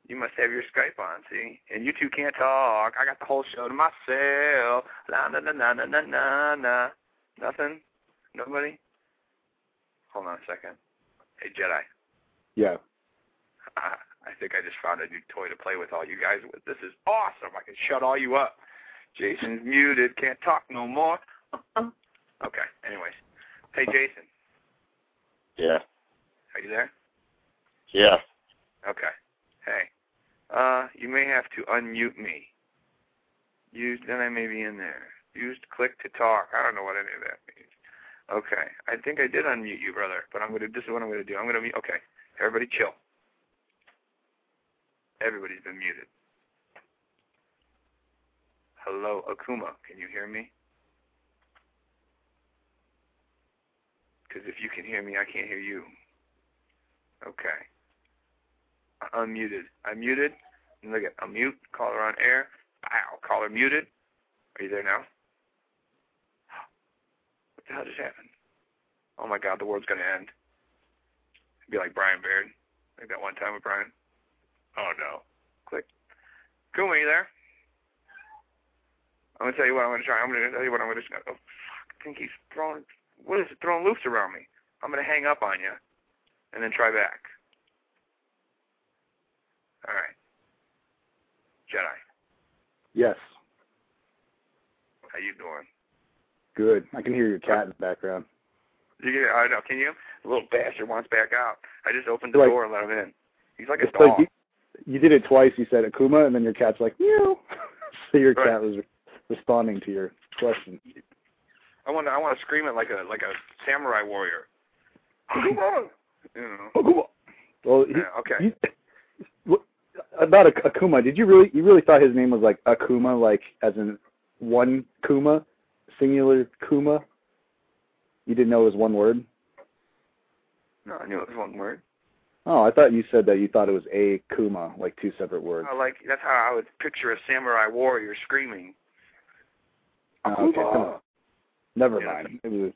You must have your Skype on, see? And you two can't talk. I got the whole show to myself. La na na na na na na na. Nothing. Nobody. Hold on a second. Hey Jedi.
Yeah.
Uh, I think I just found a new toy to play with all you guys with. This is awesome. I can shut all you up. Jason's muted. Can't talk no more. okay. Anyways. Hey, Jason.
Yeah.
Are you there?
Yeah.
Okay. Hey. Uh, you may have to unmute me. Use then I may be in there. Use click to talk. I don't know what any of that means. Okay. I think I did unmute you, brother. But I'm gonna. This is what I'm gonna do. I'm gonna mute. Okay. Everybody, chill. Everybody's been muted. Hello, Akuma. Can you hear me? Because if you can hear me, I can't hear you. Okay. I unmuted. I'm muted. Look at unmute. Caller on air. Wow. Caller muted. Are you there now? What the hell just happened? Oh my God, the world's gonna end. It'd be like Brian Baird. Like that one time with Brian. Oh no. Click. Kuma, are you there? I'm gonna tell you what I'm gonna try. I'm gonna tell you what I'm gonna. Try. Oh, fuck! I think he's throwing. What is it? Throwing loops around me. I'm gonna hang up on you, and then try back. All right. Jedi,
Yes.
how you doing?
Good. I can hear your cat in the background.
You get? I know. Can you? The little bastard wants back out. I just opened the
Like-
door and let him in. He's like a
It's like
dog.
You, did it twice. You said Akuma, and then your cat's like meow. so your
Right.
cat was responding to your question.
I want. to I want to scream it like a like a samurai warrior. you know.
Akuma. Well, he,
Yeah, okay.
what, about Akuma, did you really you really thought his name was like Akuma, like as in one Kuma, singular Kuma? You didn't know it was one word?
No, I knew it was one word.
Oh, I thought you said that you thought it was a Kuma, like two separate words.
I like that's how I would picture a samurai warrior screaming.
Oh, okay, come on. Never
Yeah,
mind. It was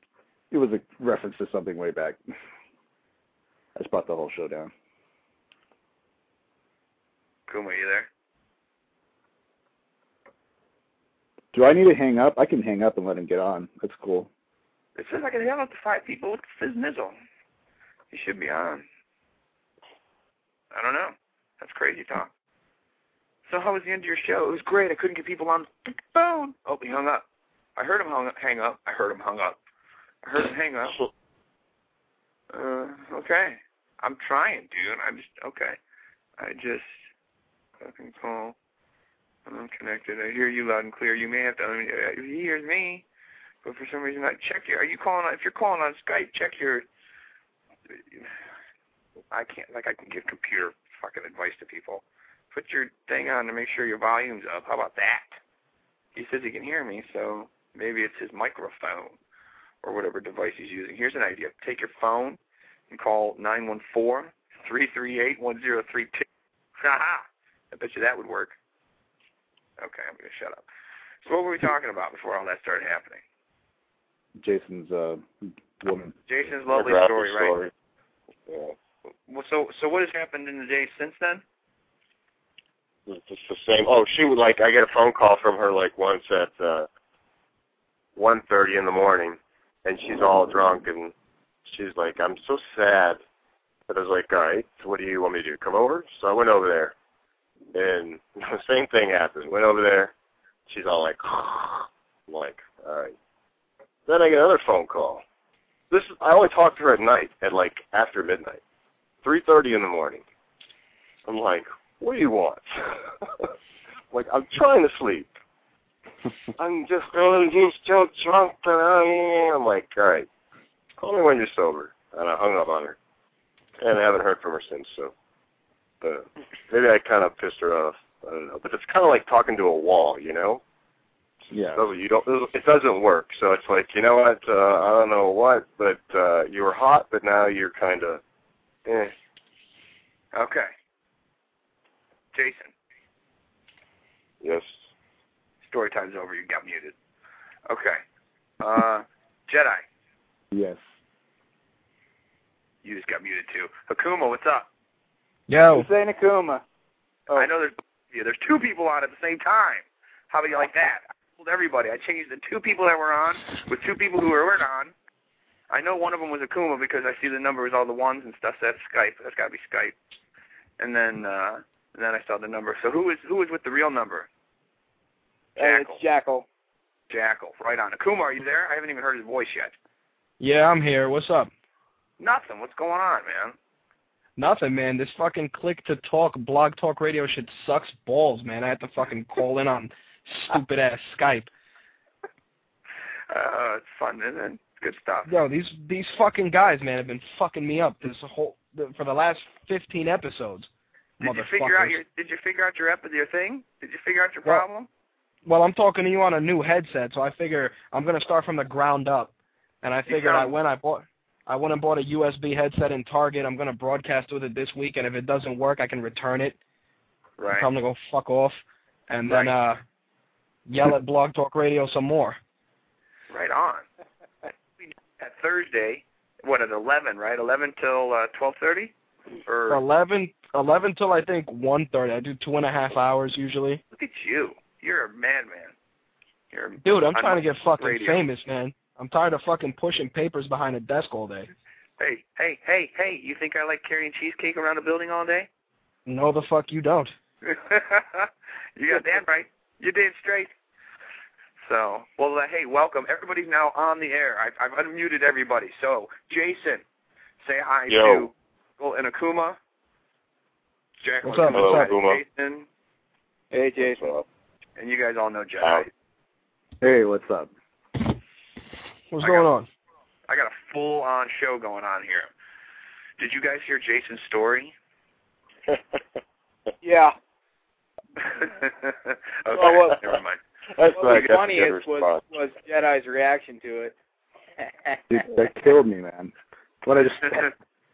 it was a reference to something way back. I just brought the whole show down.
Kuma, you there?
Do I need to hang up? I can hang up and let him get on. That's cool.
It says I can have up to five people with Fizz Nizzle. He should be on. I don't know. That's crazy talk. So how was the end of your show? It was great. I couldn't get people on the phone. Oh, he hung up. I heard him hung up, hang up. I heard him hung up. I heard him hang up. Uh, okay. I'm trying, dude. I just okay. I just fucking call. I'm connected. I hear you loud and clear. You may have to. I mean, he hears me, but for some reason, I check your. Are you calling? on If you're calling on Skype, check your. I can't. Like I can give computer fucking advice to people. Put your thing on to make sure your volume's up. How about that? He says he can hear me, so maybe it's his microphone or whatever device he's using. Here's an idea. Take your phone and call nine one four three three eight one zero three two. Ha ha! I bet you that would work. Okay, I'm going to shut up. So what were we talking about before all that started happening?
Jason's uh woman.
Jason's lovely
Graphic
story, right?
Yeah.
So so what has happened in the days since then?
It's just the same. Oh, she would like. I get a phone call from her like once at uh, one thirty in the morning, and she's all drunk, and she's like, "I'm so sad." But I was like, "All right, so what do you want me to do? Come over?" So I went over there, and the same thing happened. Went over there. She's all like, I'm like, "All right." Then I get another phone call. This is, I only talk to her at night, at like after midnight, three thirty in the morning. I'm like, what do you want? like, I'm trying to sleep. I'm just, I'm just so drunk that I I'm like, all right, call me when you're sober. And I hung up on her. And I haven't heard from her since, so. But maybe I kind of pissed her off. I don't know, but it's kind of like talking to a wall, you know.
Yeah.
So you don't. It doesn't work. So it's like you know what? Uh, I don't know what, but uh, you were hot, but now you're kind of. Eh.
Okay. Jason,
Yes.
story time's over. You got muted. Okay. Uh, Jedi,
Yes.
you just got muted too. Hakuma, what's up?
Yo.
Hussein Akuma. Oh.
I know there's yeah, there's two people on at the same time. How about you like that? I told everybody. I changed the two people that were on with two people who weren't on. I know one of them was Akuma because I see the number numbers, all the ones and stuff. So that's Skype. That's got to be Skype. And then uh, and then I saw the number. So who is who is with the real number?
Uh, it's Jackal.
Jackal. Right on. Akuma, are you there? I haven't even heard his voice yet.
Yeah, I'm here. What's up?
Nothing. What's going on, man?
Nothing, man. This fucking click to talk, blog talk radio shit sucks balls, man. I have to fucking call in on stupid ass Skype.
Uh, it's fun, isn't it? Good stuff.
Yo, these these fucking guys, man, have been fucking me up this whole for the last 15 episodes.
Did you figure out your Did you figure out your ep- your thing? Did you figure out your
Well,
problem?
Well, I'm talking to you on a new headset, so I figure I'm gonna start from the ground up. And I figured I when I bought I went and bought a USB headset in Target. I'm gonna broadcast with it this week, and if it doesn't work, I can return it.
Right.
Tell them to go fuck off, and then uh, yell at Blog Talk Radio some more.
Right on. Thursday, what at eleven, right? Eleven till uh, twelve thirty, or
Eleven, eleven till I think one thirty. I do two and a half hours usually.
look at you. You're a madman. You're a-
Dude, I'm trying to get fucking
radio.
famous, man. I'm tired of fucking pushing papers behind a desk all day.
Hey, hey, hey, hey! You think I like carrying cheesecake around a building all day?
No, the fuck you don't.
you got that right. You're did straight. So, well, uh, hey, welcome. Everybody's now on the air. I've, I've unmuted everybody. So, Jason, say hi
Yo.
to Well, and Akuma. Jack
What's up,
what's up? Akuma.
Jason,
Hey, Jason.
So,
and you guys all know Jedi.
Wow.
Hey, what's up?
What's
I
going
got-
on?
I got a full-on show going on here. Did you guys hear Jason's story?
Yeah.
okay,
Well, what-
never mind.
That's
What was funny is was, was Jedi's reaction to it.
Dude, that killed me, man. When I just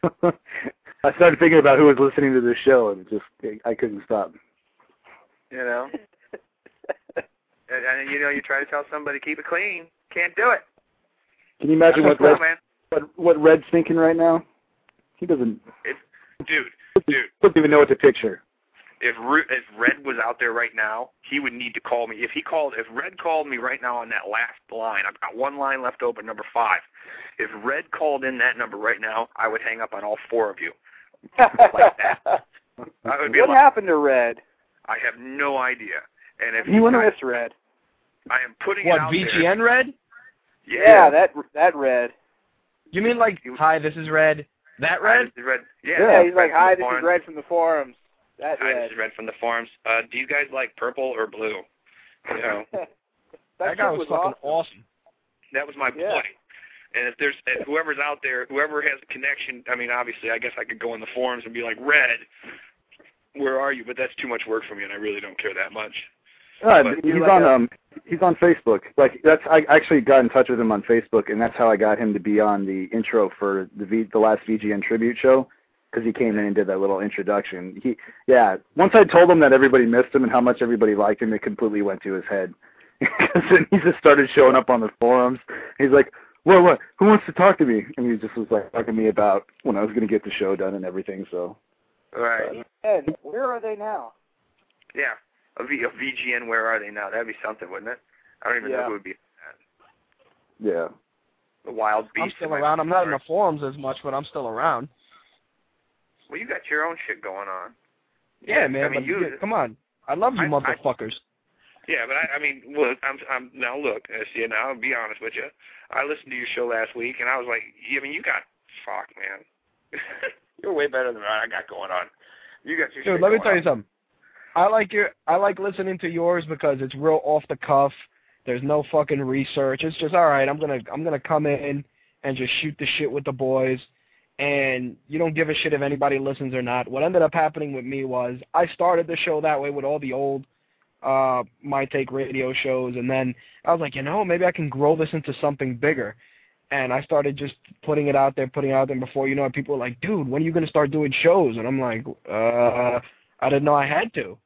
I started thinking about who was listening to this show, and it just I couldn't stop.
You know, and, and you know, you try to tell somebody keep it clean, can't do it.
Can you imagine what
Well,
Red,
man,
what, what Red's thinking right now? He doesn't
dude, dude.
doesn't even know what to picture.
If if Red was out there right now, he would need to call me. If he called, if Red called me right now on that last line, I've got one line left open, number five. If Red called in that number right now, I would hang up on all four of you. Like that. I would be
what
like,
happened to Red?
I have no idea. And if
You want to
I,
miss Red?
I am putting
What
it out there.
VGN Red?
Yeah,
Yeah, that that Red.
You mean like, hi, this is Red. That
Hi,
Red?
this is Red. Yeah,
Yeah, he's
is
like, hi,
the
this is. Red from the forums. That
Hi,
Red.
this is Red from the forums. Uh, do you guys like purple or blue? You know,
that,
That guy
shit
was fucking awesome.
that was my
Yeah.
point. And if there's if whoever's out there, whoever has a connection, I mean, obviously, I guess I could go in the forums and be like, Red, where are you? But that's too much work for me, and I really don't care that much.
Uh,
But
he's
like
on
a-
um he's on Facebook. Like that's I actually got in touch with him on Facebook, and that's how I got him to be on the intro for the v, the last VGN tribute show because he came in and did that little introduction. He yeah. Once I told him that everybody missed him and how much everybody liked him, it completely went to his head. Because then he just started showing up on the forums. He's like, "What? What? Who wants to talk to me?" And he just was like talking to me about when I was going to get the show done and everything. So
Right.
Ed, where are they now?
Yeah. A, v, a VGN, where are they now? That'd be something, wouldn't it? I don't even know
Yeah.
who would be
yeah.
the wild beast.
I'm still around. I'm not in the forums as much, but I'm still around.
Well, you got your own shit going on.
Yeah, man.
I mean, you.
you- come on. I love you
I- I-
motherfuckers.
Yeah, but I, I mean, look, I'm, I'm now look, see, now I'll be honest with you. I listened to your show last week, and I was like, I mean, you got fuck, man. You're way better than what I got going on. You got your
Dude,
shit
let me tell
on.
you something. I like your I like listening to yours because it's real off the cuff. There's no fucking research. It's just all right. I'm gonna I'm gonna come in and just shoot the shit with the boys, and you don't give a shit if anybody listens or not. What ended up happening with me was I started the show that way with all the old uh my take radio shows and then I was like, you know, maybe I can grow this into something bigger. And I started just putting it out there, putting it out there before you know it, people were like, dude, when are you gonna start doing shows? And I'm like, uh I didn't know I had to.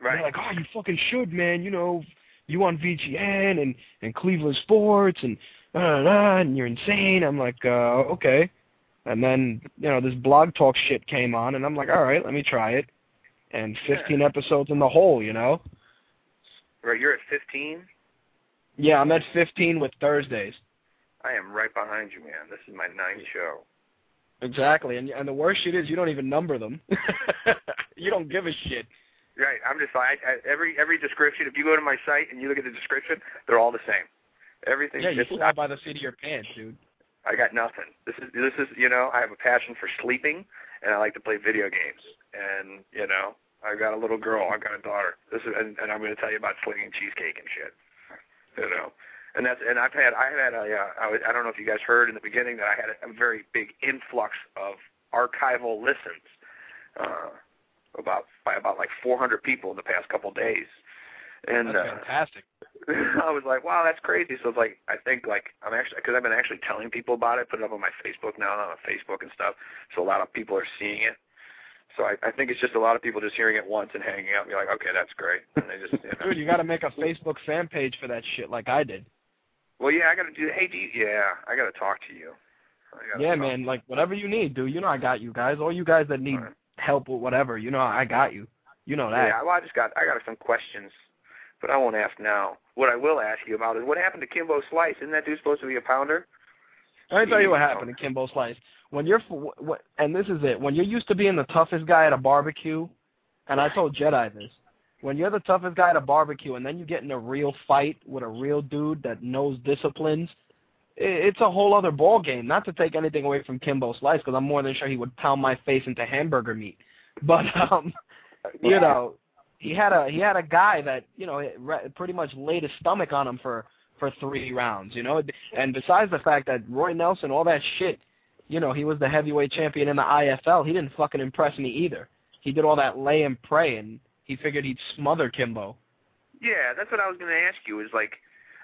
Right.
They're like, oh, you fucking should, man. You know, you on VGN and and Cleveland Sports and uh, and you're insane. I'm like, uh, okay. And then you know this blog talk shit came on, and I'm like, all right, let me try it. And 15
Yeah.
episodes in the hole, you know.
Right. You're at 15.
Yeah, I'm at 15 with Thursdays.
I am right behind you, man. This is my ninth show.
Exactly, and and the worst shit is you don't even number them. you don't give a shit.
Right. I'm just like I, every every description. If you go to my site and you look at the description, they're all the same. Everything.
Yeah, you fly by the seat of your pants, dude.
I got nothing. This is this is you know I have a passion for sleeping and I like to play video games and you know I've got a little girl. I've got a daughter. This is and, and I'm going to tell you about slinging cheesecake and shit. You know. And that's and I've had I had a uh, I, was, I don't know if you guys heard in the beginning that I had a, a very big influx of archival listens, uh, about by about like 400 people in the past couple days, and
That's
uh,
fantastic.
I was like, wow, that's crazy. So it's like, I think like I'm actually because I've been actually telling people about it, put it up on my Facebook now, on Facebook and stuff. So a lot of people are seeing it. So I, I think it's just a lot of people just hearing it once and hanging out and be like, okay, that's great. And they just, you know.
Dude, you got to make a Facebook fan page for that shit, like I did.
well, yeah, I got to do. Hey, do you, yeah, I got to talk to you.
Yeah, man. Like whatever you need, dude. You know I got you guys. All you guys that need
Alright.
help with whatever, you know I got you. You know that.
Yeah, well, I just got I got some questions, but I won't ask now. What I will ask you about is what happened to Kimbo Slice. Isn't that dude supposed to be a pounder?
Let me tell you what happened to Kimbo Slice. When you're, and this is it, when you're used to being the toughest guy at a barbecue, and I told Jedi this, when you're the toughest guy at a barbecue and then you get in a real fight with a real dude that knows disciplines, it's a whole other ball game. Not to take anything away from Kimbo Slice, because I'm more than sure he would pound my face into hamburger meat. But um, you know, he had a he had a guy that you know re- pretty much laid his stomach on him for for three rounds. You know, and besides the fact that Roy Nelson, all that shit, you know, he was the heavyweight champion in the IFL. He didn't fucking impress me either. He did all that lay and pray, and he figured he'd smother Kimbo.
Yeah, that's what I was going to ask you. Is like,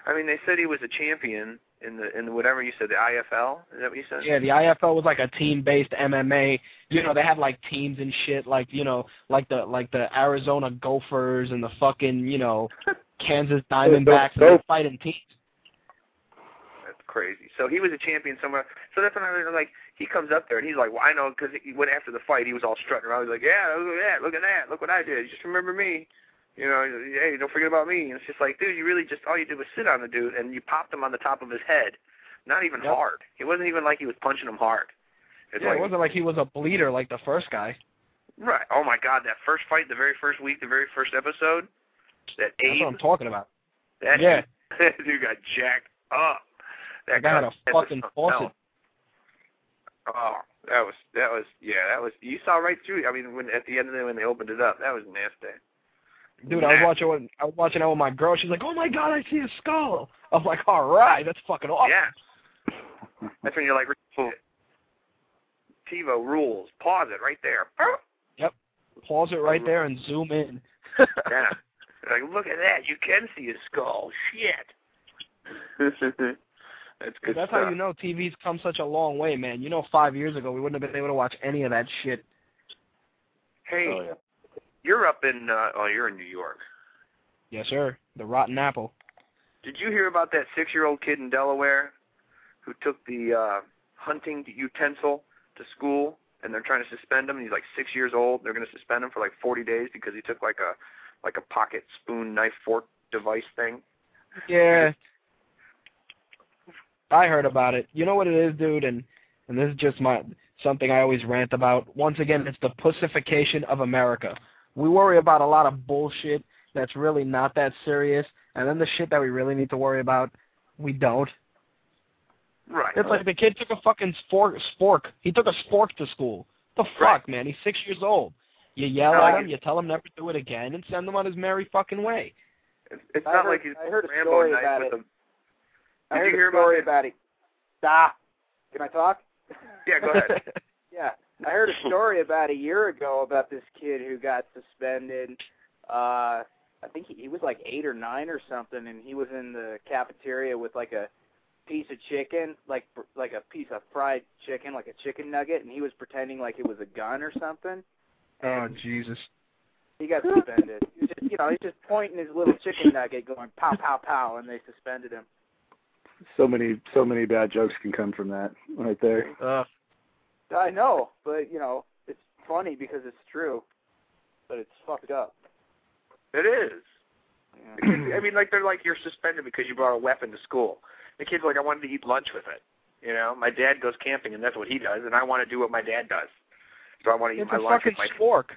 I mean, they said he was a champion in the in the whatever you said, the IFL. Is that what you said?
Yeah, the IFL was like a team-based MMA. You know, they had like teams and shit, like you know, like the like the Arizona Gophers and the fucking you know Kansas Diamondbacks, and they fight in teams.
That's crazy. So he was a champion somewhere. So that's when I was like, he comes up there and he's like, well, I know because he went after the fight. He was all strutting around. He's like, yeah, look at that, look at that, look what I did. Just remember me. You know, hey, don't forget about me. And it's just like, dude, you really just all you did was sit on the dude and you popped him on the top of his head. Not even
Yep.
hard. It wasn't even like he was punching him hard. It's
yeah,
like,
it wasn't like he was a bleeder like the first guy.
right. Oh my God, that first fight, the very first week, the very first episode, that
That's what I'm talking about.
that
Yeah.
that dude got jacked up. That
That guy had a fucking faucet.
Oh, that was that was yeah, that was you saw right through. I mean, when at the end of it when they opened it up, that was nasty.
Dude, I was watching with, I was watching that with my girl. She's like, "Oh my god, I see a skull." I'm like, "All right, that's fucking awesome."
Yeah, that's when you're like, TiVo rules. Pause it right there. Yep.
Pause it right there and zoom in.
Yeah, like look at that. You can see a skull. Shit. that's good
That's
stuff.
how you know TV's come such a long way, man. You know, five years ago we wouldn't have been able to watch any of that shit.
Hey,
Oh, yeah.
You're up in. uh Oh, you're in New York.
Yes, sir. The rotten apple.
Did you hear about that six-year-old kid in Delaware who took the uh hunting utensil to school and they're trying to suspend him? He's like six years old. They're going to suspend him for like 40 days because he took like a like a pocket spoon, knife, fork device thing.
Yeah. I heard about it. You know what it is, dude, and and this is just my something I always rant about. Once again, it's the pussification of America. We worry about a lot of bullshit that's really not that serious, and then the shit that we really need to worry about, we don't.
Right.
It's like the kid took a fucking spork. Spork. He took a spork to school. The fuck,
Right.
man? He's six years old. You yell
No,
at him, you tell him never do it again, and send him on his merry fucking way.
It's, it's
I
not
heard-
like he's
I heard a
Rambo
story
knife
about
with
it.
a.
I
Did
heard
you hear
a story
about
about it. Stop. Can I talk?
Yeah, go ahead.
Yeah, I heard a story about a year ago about this kid who got suspended. Uh, I think he, he was like eight or nine or something, and he was in the cafeteria with like a piece of chicken, like like a piece of fried chicken, like a chicken nugget, and he was pretending like it was a gun or something.
Oh Jesus.
he got suspended. He was just, you know, he's just pointing his little chicken nugget, going pow pow pow, and they suspended him.
So many, so many bad jokes can come from that right there.
Uh,
I know, but you know, it's funny because it's true, but it's fucked up.
It is.
Yeah.
Kids, I mean, like they're like you're suspended because you brought a weapon to school. The kid's like, I wanted to eat lunch with it. You know, my dad goes camping and that's what he does, and I want to do what my dad does. So I want to eat my lunch with my
fork.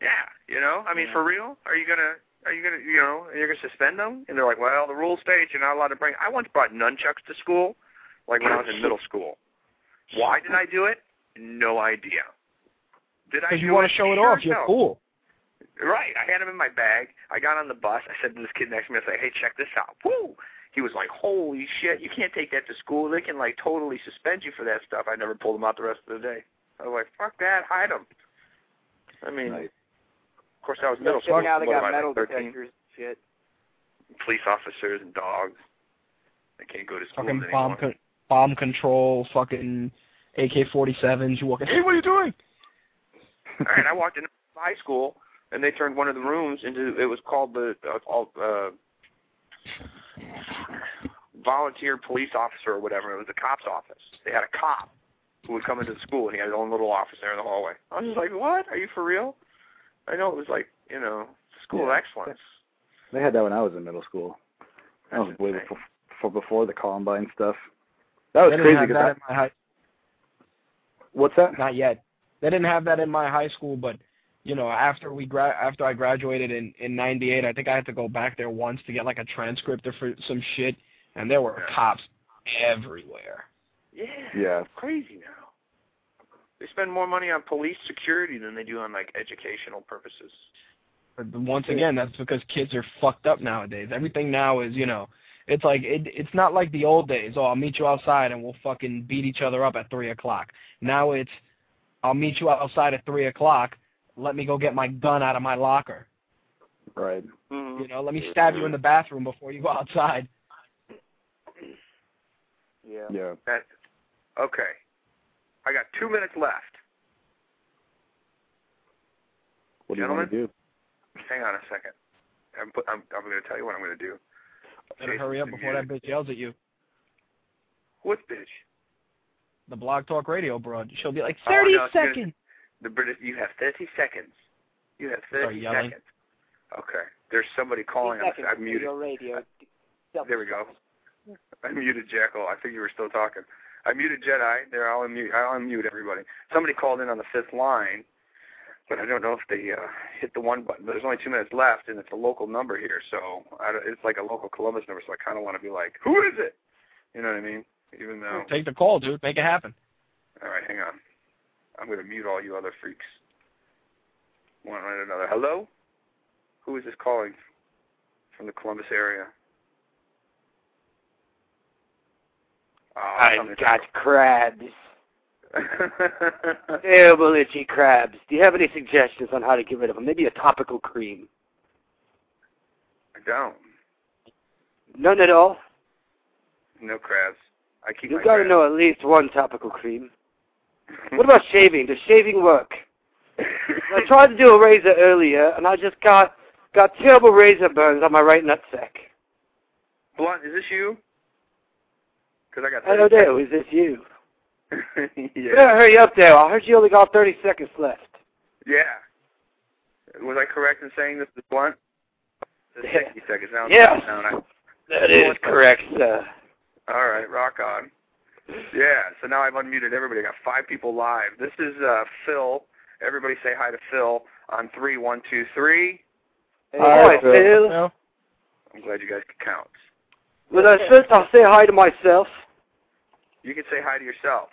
Yeah, you know. I mean,
Yeah.
for real? Are you gonna? Are you gonna? You know? Are You're gonna suspend them? And they're like, well, the rules state you're not allowed to bring. I once brought nunchucks to school, like when I was in middle school. Why did I do it? No idea. Did I?
Because you want to show it
Sure,
off. You're
no.
cool.
Right. I had them in my bag. I got on the bus. I said to this kid next to me, I said, hey, check this out. Woo! He was like, holy shit, you can't take that to school. They can, like, totally suspend you for that stuff. I never pulled them out the rest of the day. I was like, fuck that, hide them. I mean,
Nice.
of course, I was middle
Yeah,
school.
now they
What
got
am
metal
like
detectors and shit.
Police officers and dogs. They can't go to school
Fucking
anymore.
bomb con- bomb control. Fucking AK-47s. You walking? Hey, what are you doing?
All right, I walked into high school, and they turned one of the rooms into, it was called the, uh, all- uh, volunteer police officer or whatever. It was the cop's office. They had a cop who would come into the school, and he had his own little office there in the hallway. I was just like, what? Are you for real? I know it was like, you know, school of
Yeah.
excellence.
They had that when I was in middle school. That was
That's
way
insane.
before, before before the Columbine stuff. That was crazy.
didn't that
I-
in my high.
What's that?
Not yet. They didn't have that in my high school, but you know, after we gra- after I graduated in in '98, I think I had to go back there once to get like a transcript or for some shit, and there were cops everywhere.
Yeah.
Yeah.
It's crazy now. They spend more money on police security than they do on like educational purposes.
But once again, that's because kids are fucked up nowadays. Everything now is, you know, it's like it, it's not like the old days. Oh, I'll meet you outside and we'll fucking beat each other up at three o'clock. Now it's, I'll meet you outside at three o'clock. Let me go get my gun out of my locker.
Right. Mm-hmm.
You know, let me stab you in the bathroom before you go outside.
Yeah.
Yeah.
That okay. I got two minutes left.
What do you want to do?
Hang on a second. I'm I'm I'm going to tell you what I'm going to do.
Better hurry up before that bitch yells at you.
What bitch?
The Blog Talk Radio broad. She'll be like,
Oh,
30
no,
seconds.
The British. You have 30 seconds. You have 30
Start yelling.
seconds. Okay. There's somebody calling. I'm,
Seconds
I'm muted.
your radio.
There we go. I muted Jackal. I think you were still talking. I muted Jedi. There, I'll unmute. I'll unmute everybody. Somebody called in on the fifth line, but I don't know if they uh, hit the one button. There's only two minutes left, and it's a local number here, so I don't, it's like a local Columbus number. So I kind of want to be like, who is it? You know what I mean? Even though.
Take the call, dude. Make it happen.
All right, hang on. I'm going to mute all you other freaks. One right another. Hello? Who is this calling from the Columbus area? Oh,
I've got crabs.
I
Terrible itchy crabs. Do you have any suggestions on how to get rid of them? Maybe a topical cream.
I don't.
None at all?
No crabs. I keep
You've got to
crabs.
know at least one topical cream. What about shaving? Does shaving work? I tried to do a razor earlier, and I just got got terrible razor burns on my right nutsack.
Blunt, is this you? Because I got.
Hello Is this you?
yeah.
Better hurry up there. I heard you only got 30 seconds left.
Yeah. Was I correct in saying this is blunt? The
Yeah.
60 seconds. Now,
Yes.
now, now,
That is correct, sir.
All right, rock on. Yeah, so now I've unmuted everybody. I got five people live. This is uh, Phil. Everybody say hi to Phil on three, one, two, three.
Hey,
Hi,
hi,
Phil.
Phil.
I'm glad you guys could count.
Well, uh, first I'll say hi to myself.
You can say hi to yourself.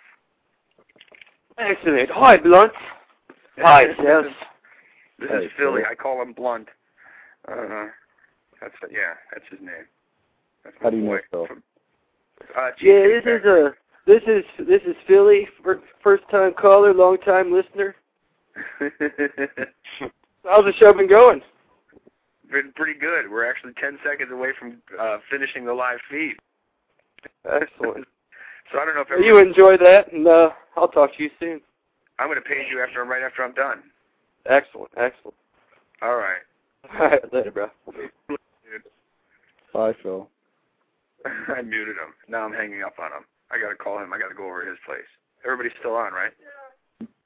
Excellent. Hi, Blunt. Hi, Seth.
This is Philly. I call him Blunt. Uh, that's yeah, that's his name. That's
How do you know
boy
Phil?
from- Uh,
Yeah, this is a This is this is Philly, first time caller, long time listener. How's the show been going?
Been pretty good. We're actually 10 seconds away from uh, finishing the live feed.
Excellent.
So I don't know if
well, you enjoy that, and uh, I'll talk to you soon.
I'm going to page you after right after I'm done.
Excellent, excellent.
All right.
All right, later, bro.
Bye, Phil.
I muted him. Now I'm hanging up on him. I got to call him. I got to go over to his place. Everybody's still on, right?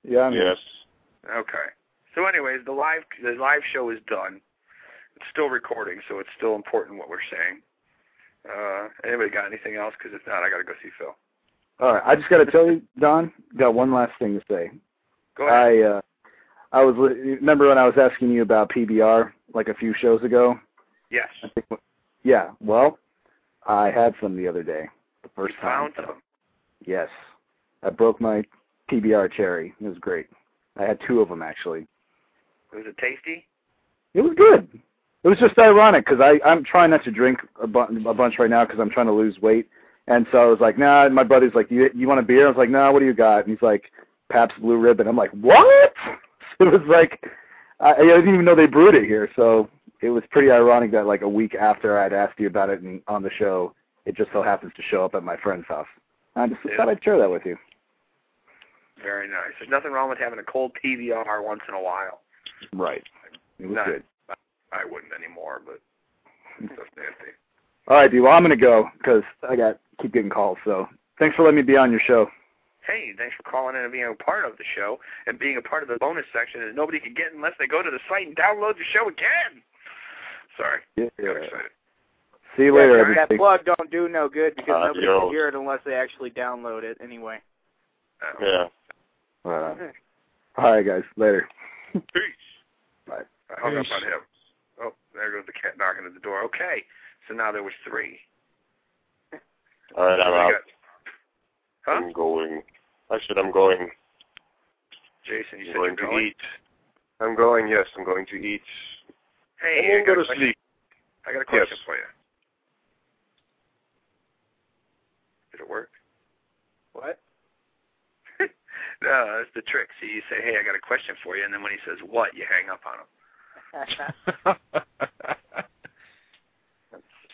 Yeah. I'm
Yes.
Okay. So, anyways, the live the live show is done. It's still recording, so it's still important what we're saying. Uh, anybody got anything else? Because if not, I got to go see Phil.
All right. I just got to tell you, Don. Got one last thing to say.
Go ahead.
I uh, I was remember when I was asking you about PBR like a few shows ago.
yes.
I think, yeah. Well, I had some the other day. The first
You
time.
found some.
Yes. I broke my PBR cherry. It was great. I had two of them actually.
Was it tasty?
It was good. It was just ironic because I I'm trying not to drink a, bu- a bunch right now because I'm trying to lose weight, and so I was like, nah. And my buddy's like, you you want a beer? I was like, no. Nah, what do you got? And he's like, Pabst Blue Ribbon. I'm like, what? It was like, I, I didn't even know they brewed it here. So it was pretty ironic that like a week after I'd asked you about it in, on the show, it just so happens to show up at my friend's house. I just
Yeah.
thought I'd share that with you.
Very nice. There's nothing wrong with having a cold PBR once in a while.
Right. It was
Not-
good.
I wouldn't anymore, but it's just nasty.
All right, D. Well, I'm gonna go because I got keep getting calls. So thanks for letting me be on your show.
Hey, thanks for calling in and being a part of the show and being a part of the bonus section that nobody can get unless they go to the site and download the show again. Sorry,
Yeah.
got excited.
See you later,
yeah,
everybody.
that plug don't do no good because
Uh,
nobody
yo.
can hear it unless they actually download it anyway.
Uh,
Yeah.
Uh, all right, guys. Later.
Peace.
Bye.
I hung up on him. Oh, there goes the cat knocking at the door. Okay, so now there was three.
All right, I'm out.
got- Huh?
I'm going. I said I'm going.
Jason, you
I'm
said
going
you're going to
eat. I'm going. Yes, I'm going to eat.
Hey,
I'm going
got,
to go
question,
to sleep.
I got a question
Yes.
for you. Did it work?
What?
No, that's the trick. See, you say, "Hey, I got a question for you," and then when he says "what," you hang up on him.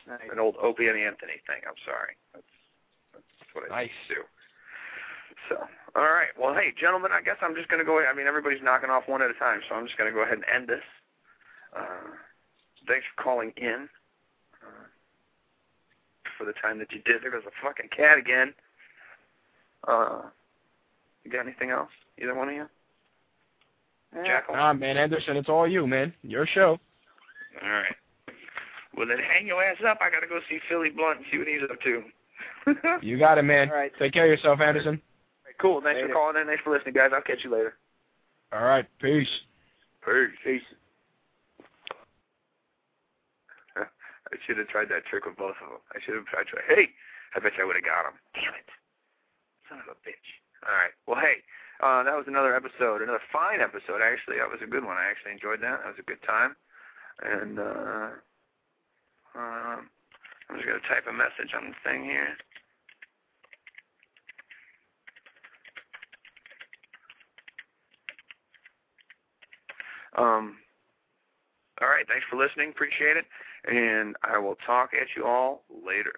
nice.
An old Opie and Anthony thing. I'm sorry. That's that's what I
Nice.
do. So, all right. Well, hey, gentlemen, I guess I'm just gonna go. Ahead. I mean, everybody's knocking off one at a time, so I'm just gonna go ahead and end this. Uh, thanks for calling in. Uh, for the time that you did. There goes a fucking cat again. Uh, you got anything else? Either one of you? Jackal?
Nah, man, Anderson, it's all you, man. Your show.
All right. Well, then hang your ass up. I got to go see Philly Blunt and see what he's up to.
You got it, man.
All right.
Take care of yourself, Anderson.
cool. Thanks
Later.
for calling in. Thanks for listening, guys. I'll catch you later.
All right. Peace.
Peace. Peace. I should have tried that trick with both of them. I should have tried. tried hey, I bet you I would have got him. Damn it. Son of a bitch. All right. Well, hey, uh, that was another episode, another fine episode. Actually, that was a good one. I actually enjoyed that. That was a good time. And uh, um, I'm just gonna type a message on the thing here. Um, all right. Thanks for listening. Appreciate it. And I will talk at you all later.